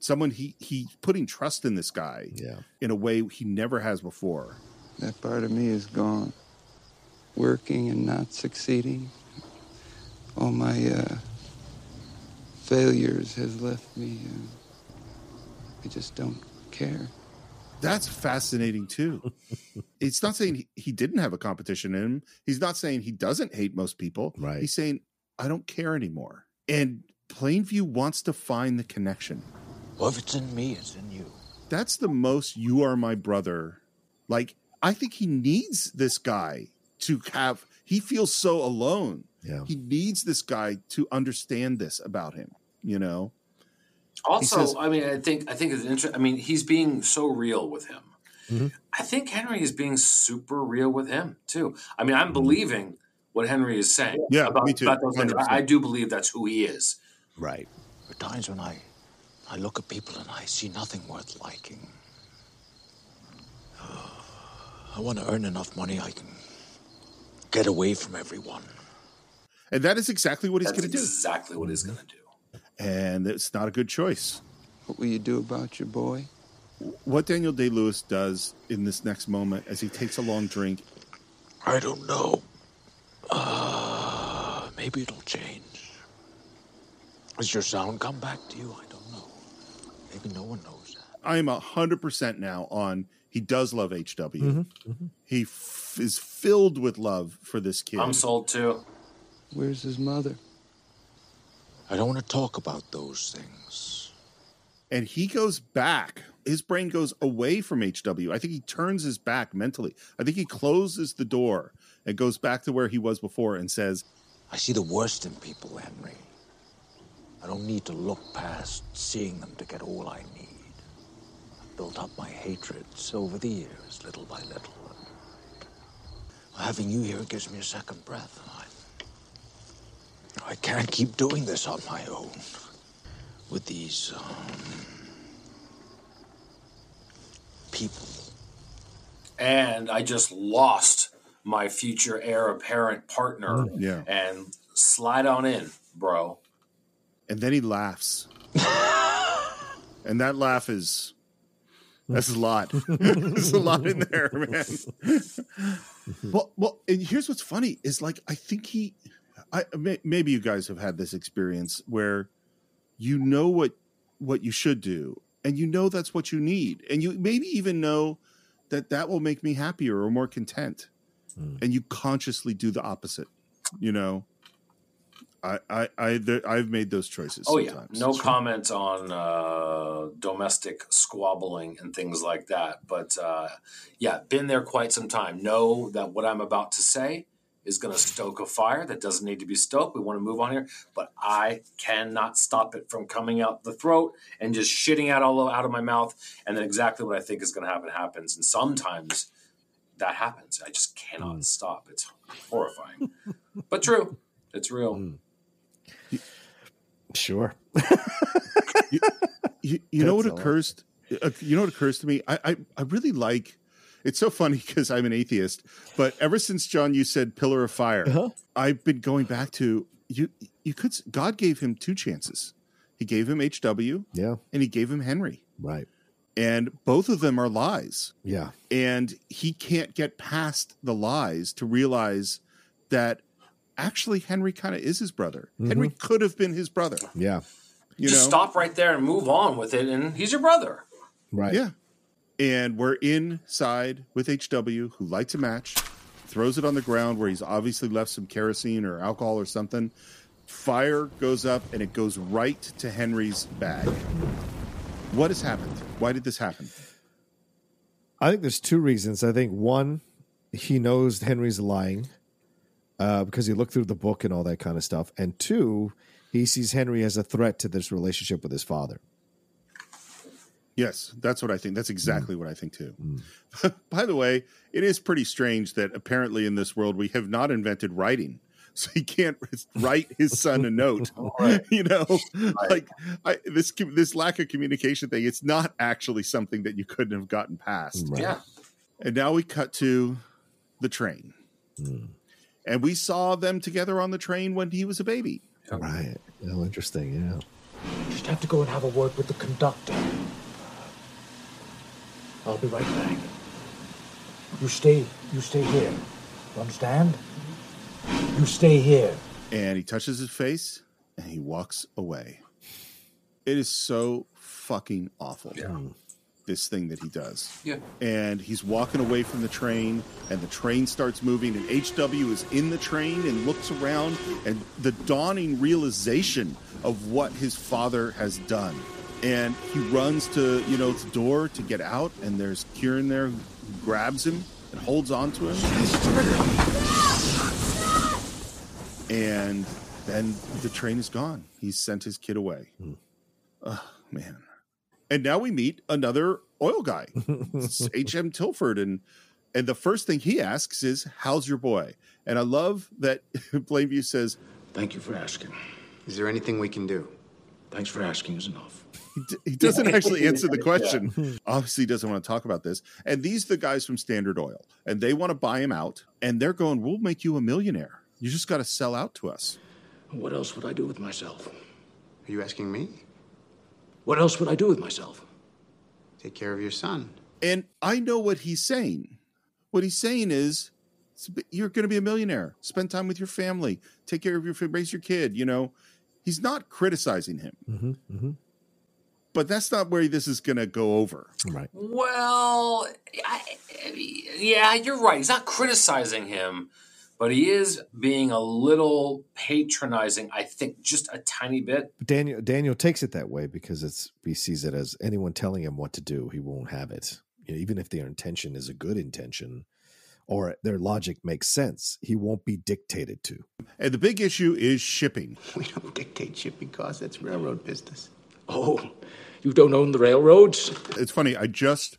Someone he he putting trust in this guy Yeah. in a way he never has before. That part of me is gone. Working and not succeeding. All my uh, failures has left me. Uh, I just don't care. That's fascinating too. it's not saying he, he didn't have a competition in him. He's not saying he doesn't hate most people. Right. He's saying I don't care anymore. And Plainview wants to find the connection. Well, if it's in me, it's in you. That's the most you are my brother. Like I think he needs this guy to have he feels so alone. Yeah. He needs this guy to understand this about him, you know. Also, says- I mean, I think I think it's interesting. I mean, he's being so real with him. Mm-hmm. I think Henry is being super real with him too. I mean, Mm-hmm. I'm believing what Henry is saying. Yeah, about, me too, about those I, I do believe that's who he is. Right. There are times when I, I look at people and I see nothing worth liking. I want to earn enough money I can get away from everyone. And that is exactly what he's going to do. exactly what he's going to do. And it's not a good choice. What will you do about your boy? What Daniel Day Lewis does in this next moment as he takes a long drink, I don't know. Uh, maybe it'll change. Has your sound come back to you? I don't know. Maybe no one knows that. I am hundred percent now on. He does love HW. Mm-hmm. He f- is filled with love for this kid. I'm sold too. Where's his mother? I don't want to talk about those things. and he goes back. His brain goes away from HW. I think he turns his back mentally. I think he closes the door and goes back to where he was before and says, I see the worst in people, Henry. I don't need to look past seeing them to get all I need. I've built up my hatreds over the years, little by little. Having you here gives me a second breath. I, I can't keep doing this on my own. With these um, people. and I just lost my future heir apparent partner. Yeah. And slide on in, bro. and then he laughs. and that laugh is that's a lot. There's a lot in there, man. well, well, and here's what's funny is like I think he, I maybe you guys have had this experience where you know what what you should do, and you know that's what you need, and you maybe even know that that will make me happier or more content, and you consciously do the opposite. You know, I I, I there, I've made those choices. Oh yeah, no comment on uh, domestic squabbling and things like that. But uh, yeah, been there quite some time. Know that what I'm about to say is going to stoke a fire that doesn't need to be stoked. We want to move on here, but I cannot stop it from coming out the throat and just shitting out all out of my mouth. And then exactly what I think is going to happen happens. And sometimes that happens. I just cannot stop. It's horrifying, but true. It's real. Sure. you, you know what That's lot. occurs uh, you know what occurs to me I, I i really like it's so funny because i'm an atheist but ever since john you said pillar of fire Uh-huh. i've been going back to you you could god gave him two chances he gave him hw Yeah. and he gave him henry Right. and both of them are lies Yeah. and he can't get past the lies to realize that actually henry kind of is his brother henry could have been his brother Yeah. you just know stop right there and move on with it, and he's your brother. Right. Yeah. And we're inside with HW, who lights a match, throws it on the ground where he's obviously left some kerosene or alcohol or something. Fire goes up and it goes right to Henry's bag. What has happened? Why did this happen? I think there's two reasons. I think one, he knows Henry's lying uh, because he looked through the book and all that kind of stuff. And two, he sees Henry as a threat to this relationship with his father. Yes, that's what I think. That's mm. exactly what I think too. Mm. By the way, it is pretty strange that apparently in this world we have not invented writing. So he can't write his son a note. You know, like I, this this lack of communication thing. It's not actually something that you couldn't have gotten past. Right. Yeah. And now we cut to the train. Mm. and we saw them together on the train when he was a baby. Right. Oh, interesting. Yeah. Just have to go and have a word with the conductor. I'll be right back. You stay, you stay here. You understand? You stay here. And he touches his face and he walks away. It is so fucking awful. This thing that he does. Yeah. And he's walking away from the train, and the train starts moving, and HW is in the train and looks around, and the dawning realization of what his father has done. And he runs to, you know, the door to get out, and there's Ciarán there who grabs him and holds on to him. And then the train is gone. He's sent his kid away. Oh, man. And now we meet another oil guy, H.M. Tilford. And and the first thing he asks is, How's your boy? And I love that Plainview says, Thank you for asking. Is there anything we can do? Thanks for asking is enough. He, d- he doesn't actually answer the question. Obviously, he doesn't want to talk about this. And these are the guys from Standard Oil, and they want to buy him out. And they're going, We'll make you a millionaire. You just got to sell out to us. What else would I do with myself? Are you asking me? What else would I do with myself? Take care of your son. And I know what he's saying. What he's saying is, you're going to be a millionaire. Spend time with your family. Take care of your raise your kid. You know, he's not criticizing him, Mm-hmm, mm-hmm. But that's not where this is going to go over. Right. Well, I, yeah, you're right. He's not criticizing him, but he is being a little patronizing. I think just a tiny bit. Daniel Daniel takes it that way because it's he sees it as anyone telling him what to do, he won't have it. You know, even if their intention is a good intention or their logic makes sense, he won't be dictated to. And the big issue is shipping. We don't dictate shipping costs. That's railroad business. Oh, you don't own the railroads? It's funny. I just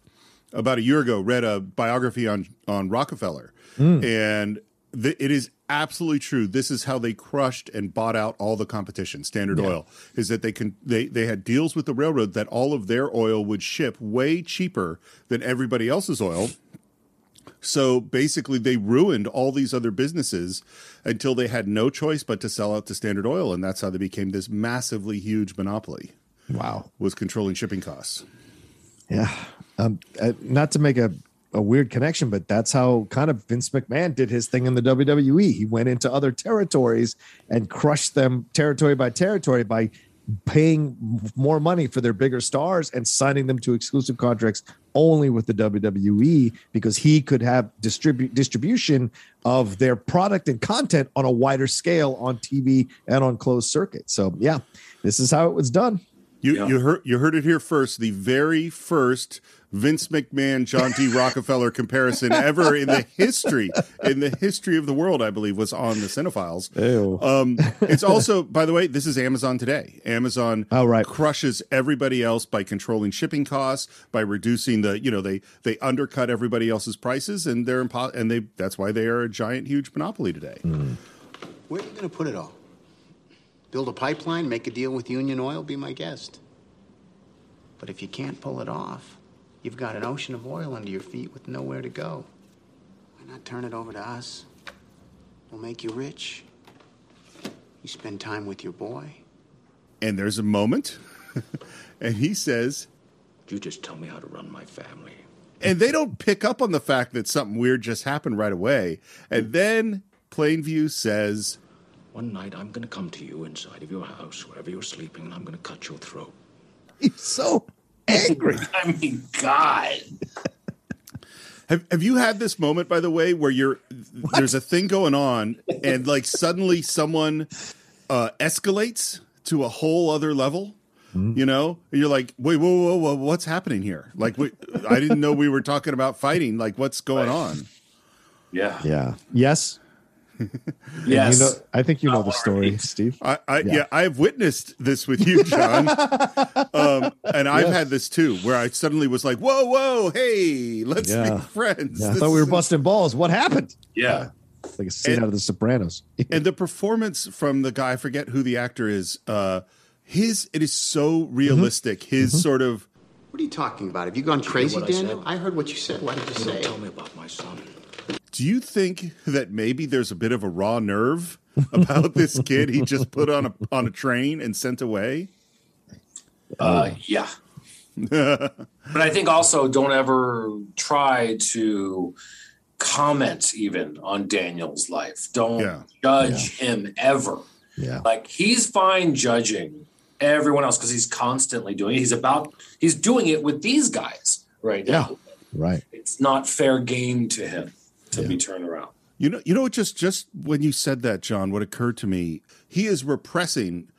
about a year ago read a biography on on Rockefeller, Hmm. and th- it is absolutely true. This is how they crushed and bought out all the competition. Standard Yeah. Oil is that they can they they had deals with the railroad that all of their oil would ship way cheaper than everybody else's oil. So basically, they ruined all these other businesses until they had no choice but to sell out to Standard Oil, and that's how they became this massively huge monopoly. Wow, was controlling shipping costs. Yeah. Um, uh, not to make a, a weird connection, but that's how kind of Vince McMahon did his thing in the WWE. He went into other territories and crushed them territory by territory by paying more money for their bigger stars and signing them to exclusive contracts only with the WWE because he could have distribute distribution of their product and content on a wider scale on TV and on closed circuit. So yeah, this is how it was done. You you heard you heard it here first. The very first Vince McMahon John D Rockefeller comparison ever in the history in the history of the world, I believe, was on the Cine-Files. Ew. Um, it's also, by the way, this is Amazon today. Amazon oh, right. crushes everybody else by controlling shipping costs, by reducing the you know they they undercut everybody else's prices, and they're impo- and they that's why they are a giant huge monopoly today. Where are you going to put it all? Build a pipeline, make a deal with Union Oil, be my guest. But if you can't pull it off, you've got an ocean of oil under your feet with nowhere to go. Why not turn it over to us? We'll make you rich. You spend time with your boy. And there's a moment, and he says, You just tell me how to run my family. and they don't pick up on the fact that something weird just happened right away. And then Plainview says, One night I'm going to come to you inside of your house, wherever you're sleeping, and I'm going to cut your throat. He's so angry. I mean, God. Have Have you had this moment, by the way, where you're there's a thing going on, and like suddenly someone uh, escalates to a whole other level? You know, And you're like, wait, whoa, whoa, whoa, what's happening here? Like, wait, I didn't know we were talking about fighting. Like, what's going on? Yeah. Yeah. Yes. Yes. You know, I think you know the story, Steve. I, I yeah. Yeah. I've witnessed this with you, John. um, and I've Yes. had this too, where I suddenly was like, "Whoa, whoa, hey, let's Yeah. be friends." Yeah, I thought we were busting balls. What happened? Yeah. Like a scene And- out of The Sopranos. and the performance from the guy, I forget who the actor is. Uh, his it is so realistic. His sort of What are you talking about? Have you gone Did you hear crazy, what I Daniel? I heard what you said. What did you You say? don't tell me about my son. Do you think that maybe there's a bit of a raw nerve about this kid he just put on a on a train and sent away? Uh, yeah. but I think also don't ever try to comment even on Daniel's life. Don't Yeah. judge him ever. Yeah. Like he's fine judging everyone else because he's constantly doing it. He's about he's doing it with these guys right now. Right. It's not fair game to him to be turned around. You know, you know, just just when you said that, John, what occurred to me, he is repressing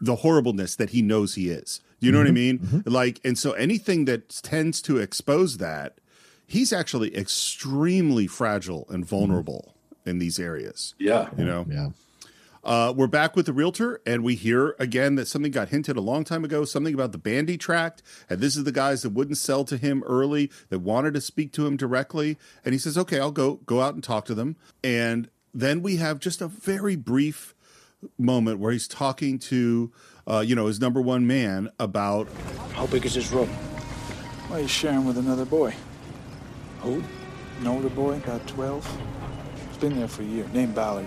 the horribleness that he knows he is. You know what I mm-hmm. mean? Mm-hmm. Like, and so anything that tends to expose that, he's actually extremely fragile and mm-hmm. vulnerable in these areas. Yeah. You know? Yeah. Uh, we're back with the realtor, and we hear again that something got hinted a long time ago, something about the Bandy Tract, and this is the guys that wouldn't sell to him early, that wanted to speak to him directly, and he says, "Okay, I'll go go out and talk to them." And then we have just a very brief moment where he's talking to, uh, you know, his number one man about How big is his room? Well, he's sharing with another boy. Who? An older boy, about 12. He's been there for a year, named Ballard.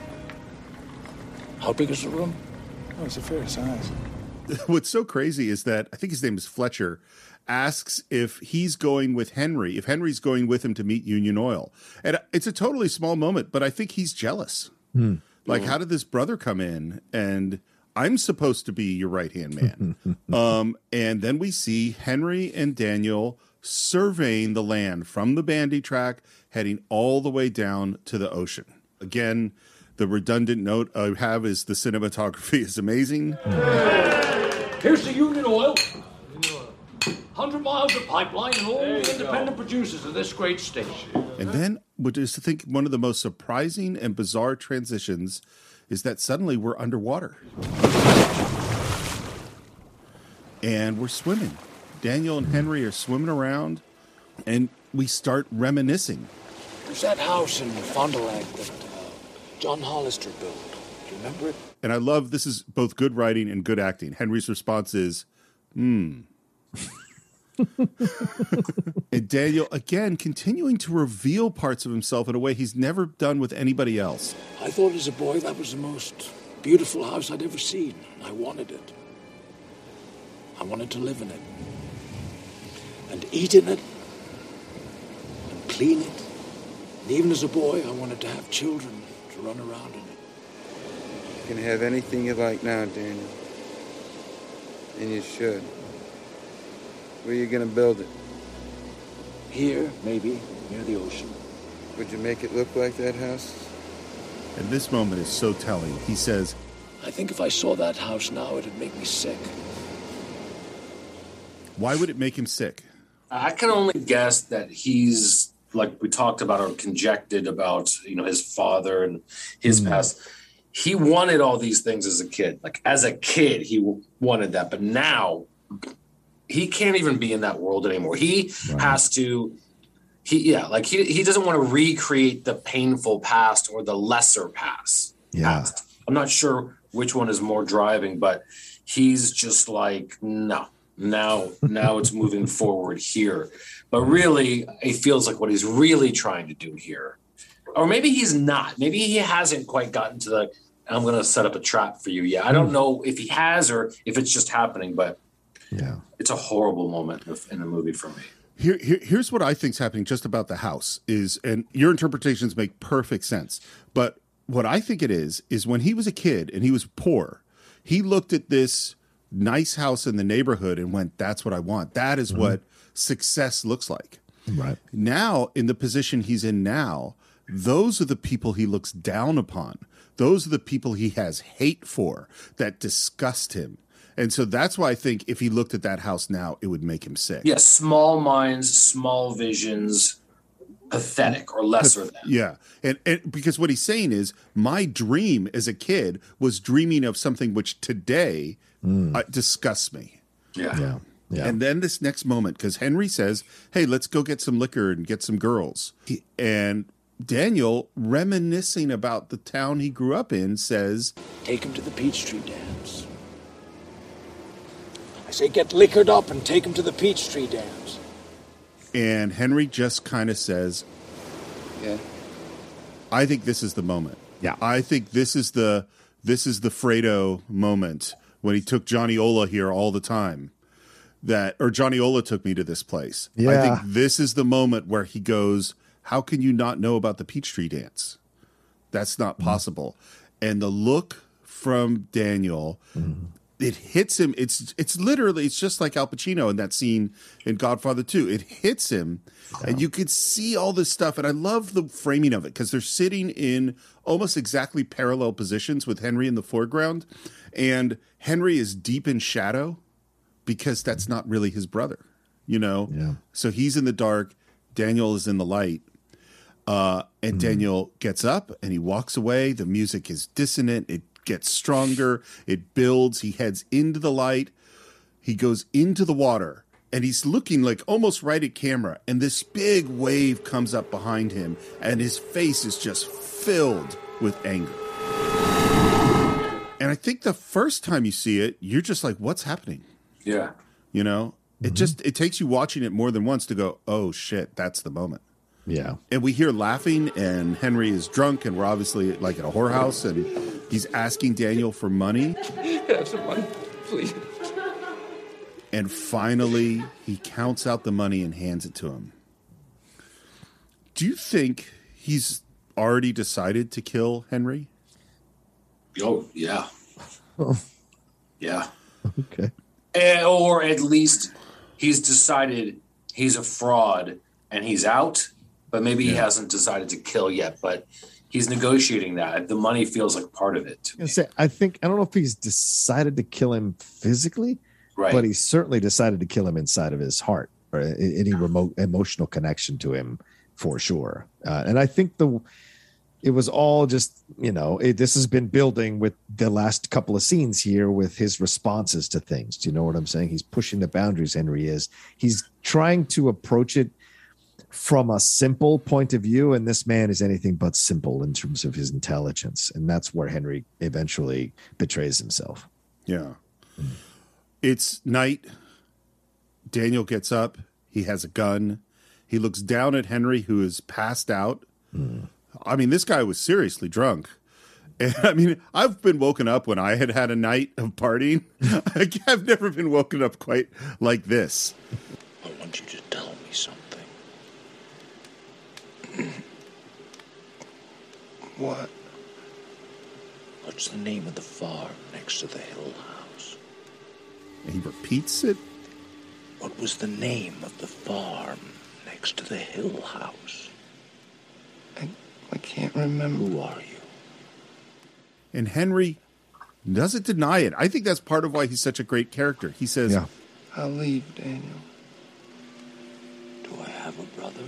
How big is the room? Oh, it's a fair size. what's so crazy is that I think his name is Fletcher asks if he's going with Henry, if Henry's going with him to meet Union Oil. And it's a totally small moment, but I think he's jealous. Like, how did this brother come in and I'm supposed to be your right hand man? um, and then we see Henry and Daniel surveying the land from the Bandy Tract, heading all the way down to the ocean. Again, the redundant note I have is the cinematography is amazing. Here's the Union Oil. 100 miles of pipeline and all the independent producers of this great state. And then, what is to think one of the most surprising and bizarre transitions is that suddenly we're underwater. And we're swimming. Daniel and Henry are swimming around, and we start reminiscing. There's that house in Fond du Lac that John Hollister built. Do you remember it? And I love this is both good writing and good acting. Henry's response is, hmm. and Daniel, again, continuing to reveal parts of himself in a way he's never done with anybody else. I thought as a boy that was the most beautiful house I'd ever seen. I wanted it. I wanted to live in it. And eat in it. And clean it. And even as a boy, I wanted to have children to run around in it. You can have anything you like now, Daniel. And you should. Where you gonna build it? Here, maybe, near the ocean. Would you make it look like that house? And this moment is so telling. He says, I think if I saw that house now, it'd make me sick. Why would it make him sick? I can only guess that he's like we talked about or conjected about, you know, his father and his hmm. past. He wanted all these things as a kid. Like as a kid, he wanted that, but now he can't even be in that world anymore. He has to. He yeah, like he he doesn't want to recreate the painful past or the lesser past. Yeah. I'm not sure which one is more driving, but he's just like, no, now, now it's moving forward here. But really, it feels like what he's really trying to do here. Or maybe he's not. Maybe he hasn't quite gotten to the, I'm going to set up a trap for you. Yeah. I don't hmm. know if he has or if it's just happening, but Yeah. it's a horrible moment in the- movie for me. Here, here, here's what I think's happening just about the house is, and your interpretations make perfect sense. But what I think it is is when he was a kid and he was poor, he looked at this nice house in the neighborhood and went, "That's what I want. That is mm-hmm. what success looks like." Right. Now, in the position he's in now, those are the people he looks down upon. Those are the people he has hate for that disgust him. And so that's why I think if he looked at that house now, it would make him sick. Yeah. Small minds, small visions, pathetic or lesser than. Yeah. And, and because what he's saying is, my dream as a kid was dreaming of something which today uh, disgusts me. Yeah. Yeah. Yeah. And then this next moment, because Henry says, Hey, let's go get some liquor and get some girls. He- and Daniel, reminiscing about the town he grew up in, says, Take him to the Peachtree Dance. I say get liquored up and take him to the Peachtree Dance. and Henry just kind of says, Yeah. I think this is the moment. Yeah. I think this is the this is the Fredo moment when he took Johnny Ola here all the time. That or Johnny Ola took me to this place. I think this is the moment where he goes, How can you not know about the Peachtree Dance? That's not mm. possible. And the look from Daniel, mm. it hits him. It's it's literally it's just like Al Pacino in that scene in Godfather 2. It hits him, and you could see all this stuff. And I love the framing of it because they're sitting in almost exactly parallel positions with Henry in the foreground, and Henry is deep in shadow because that's not really his brother, you know. Yeah. So he's in the dark. Daniel is in the light. Uh, and Daniel gets up and he walks away. The music is dissonant. It gets stronger. It builds. He heads into the light. He goes into the water and he's looking like almost right at camera. And this big wave comes up behind him and his face is just filled with anger. And I think the first time you see it, you're just like, what's happening? Yeah. You know, it mm-hmm. just it takes you watching it more than once to go, oh shit, that's the moment. Yeah. And we hear laughing, and Henry is drunk, and we're obviously like at a whorehouse, and he's asking Daniel for money. Have some money, please. And finally, he counts out the money and hands it to him. Do you think he's already decided to kill Henry? Oh, yeah. Yeah. Okay. Eh, or at least he's decided he's a fraud and he's out, but maybe he hasn't decided to kill yet, but he's negotiating that. The money feels like part of it. I say, I think I don't know if he's decided to kill him physically, Right. but he certainly decided to kill him inside of his heart or any remote emotional connection to him for sure. Uh, and I think the it was all just you know it, this has been building with the last couple of scenes here with his responses to things. Do you know what I'm saying? He's pushing the boundaries. Henry is. He's trying to approach it from a simple point of view and this man is anything but simple in terms of his intelligence and that's where henry eventually betrays himself Yeah. Mm. It's night. Daniel gets up. He has a gun. He looks down at Henry, who is passed out. Mm. I mean, this guy was seriously drunk. And I mean, I've been woken up when I had had a night of partying. I've never been woken up quite like this. I want you to tell me something. What? What's the name of the farm next to the hill house? And he repeats it. What was the name of the farm next to the hill house? I, I can't remember. Who are you? And Henry doesn't deny it. I think that's part of why he's such a great character. He says, Yeah. I'll leave, Daniel. Do I have a brother?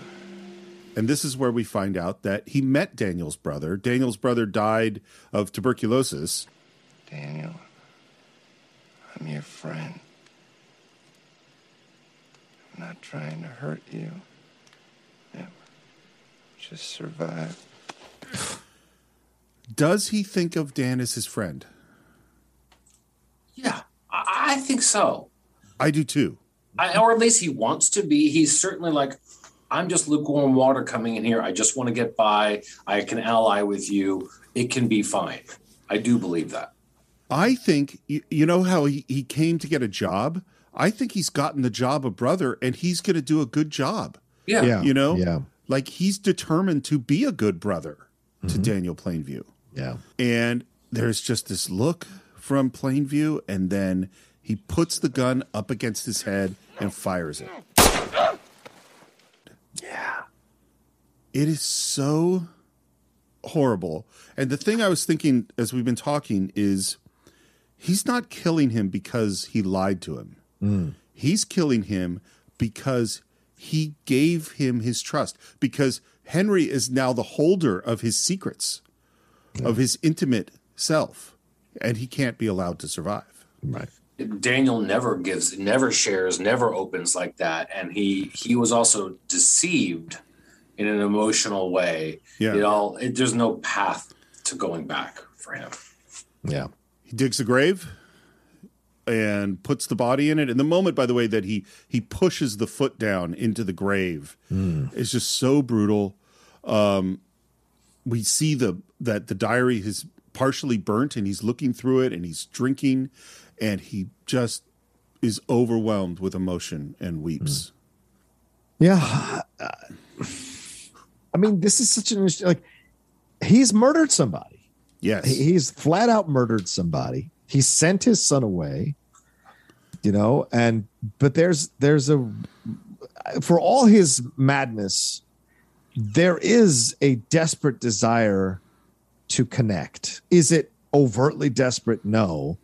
And this is where we find out that he met Daniel's brother. Daniel's brother died of tuberculosis. Daniel, I'm your friend. I'm not trying to hurt you. Never. Just survive. Does he think of Dan as his friend? Yeah, I, I think so. I do too. I, or at least he wants to be. He's certainly like, I'm just lukewarm water coming in here. I just want to get by. I can ally with you. It can be fine. I do believe that. I think, you, you know how he, he came to get a job? I think he's gotten the job of brother and he's going to do a good job. Yeah. Yeah. You know? Yeah. Like he's determined to be a good brother to mm-hmm. Daniel Plainview. Yeah. And there's just this look from Plainview, and then he puts the gun up against his head and fires it. Yeah. It is so horrible. And the thing I was thinking as we've been talking is he's not killing him because he lied to him. Mm. He's killing him because he gave him his trust. Because Henry is now the holder of his secrets, hmm. of his intimate self, and he can't be allowed to survive. Right. Daniel never gives, never shares, never opens like that, and he he was also deceived in an emotional way. Yeah. It all it, there's no path to going back for him. Yeah. He digs a grave and puts the body in it. And the moment, by the way, that he he pushes the foot down into the grave hmm. is just so brutal. Um, we see the that the diary is partially burnt and he's looking through it and he's drinking and he just is overwhelmed with emotion and weeps. Yeah. Uh, I mean, this is such an like, he's murdered somebody. Yes. He's flat out murdered somebody. He sent his son away, you know, and, but there's, there's a, for all his madness, there is a desperate desire to connect. Is it overtly desperate? No.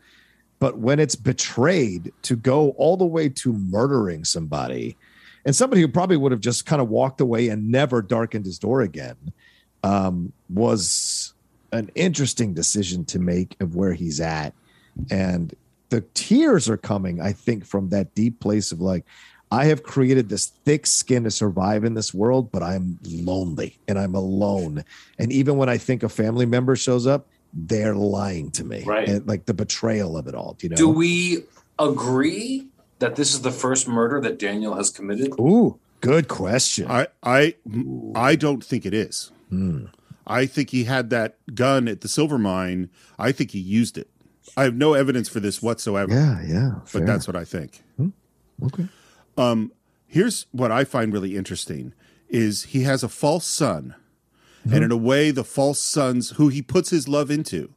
But when it's betrayed to go all the way to murdering somebody, and somebody who probably would have just kind of walked away and never darkened his door again, um, was an interesting decision to make of where he's at. And the tears are coming, I think, from that deep place of like, I have created this thick skin to survive in this world, but I'm lonely and I'm alone. And even when I think a family member shows up, they're lying to me. Right. And like the betrayal of it all. You know. Do we agree that this is the first murder that Daniel has committed? Ooh, good question. I I I don't think it is. Hmm. I think he had that gun at the silver mine. I think he used it. I have no evidence for this whatsoever. Yeah, yeah. But that's what I think. Hmm, okay. Um, here's what I find really interesting is he has a false son, and in a way, the false son's who he puts his love into,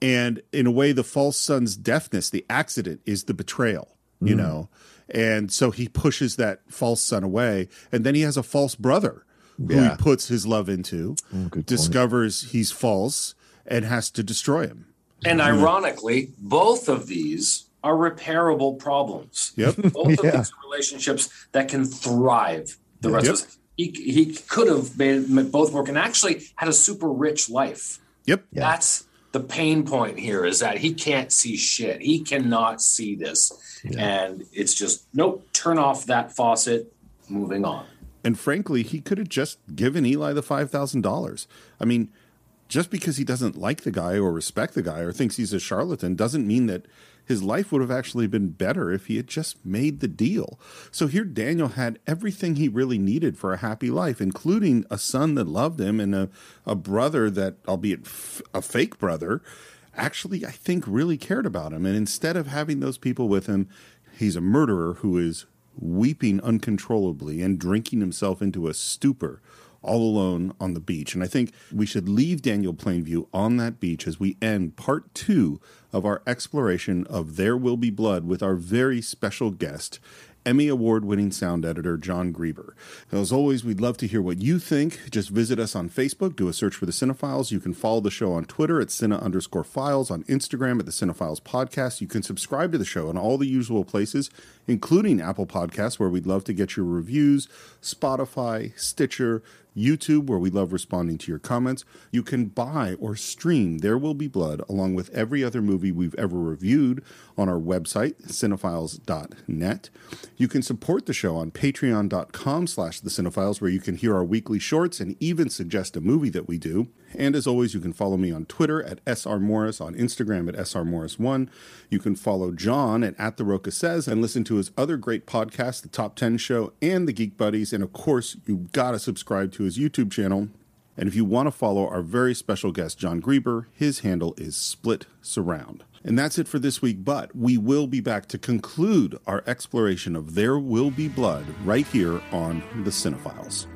and in a way, the false son's deafness, the accident, is the betrayal. You Mhm. know, and so he pushes that false son away, and then he has a false brother who Yeah. he puts his love into, good point. discovers he's false, and has to destroy him. And ironically, both of these are repairable problems. Yep. Both of Yeah. these are relationships that can thrive the rest Yep. of us. He, he could have made made both work and actually had a super rich life. Yep. That's the pain point here is that he can't see shit. He cannot see this. And it's just, nope, turn off that faucet, moving on. And frankly, he could have just given Eli the five thousand dollars. I mean, just because he doesn't like the guy or respect the guy or thinks he's a charlatan doesn't mean that his life would have actually been better if he had just made the deal. So here Daniel had everything he really needed for a happy life, including a son that loved him and a, a brother that, albeit f- a fake brother, actually I think really cared about him. And instead of having those people with him, he's a murderer who is weeping uncontrollably and drinking himself into a stupor all alone on the beach. And I think we should leave Daniel Plainview on that beach as we end part two of our exploration of There Will Be Blood with our very special guest. Emmy Award winning sound editor John Greber. As always, we'd love to hear what you think. Just visit us on Facebook, do a search for the Cine-Files. You can follow the show on Twitter at Cine underscore files, on Instagram at the Cine-Files Podcast. You can subscribe to the show in all the usual places, including Apple Podcasts, where we'd love to get your reviews, Spotify, Stitcher, YouTube, where we love responding to your comments. You can buy or stream There Will Be Blood along with every other movie we've ever reviewed on our website, cine-files.net. You can support the show on patreon.com slash the cinefiles, where you can hear our weekly shorts and even suggest a movie that we do. And as always, you can follow me on Twitter at SR Morris, on Instagram at SR Morris1. You can follow John at, at The Rocha Says and listen to his other great podcasts, The Top 10 Show and The Geek Buddies. And of course, you've got to subscribe to his YouTube channel. And if you want to follow our very special guest, John Greber, his handle is Split Surround. And that's it for this week, but we will be back to conclude our exploration of There Will Be Blood right here on The Cine-Files.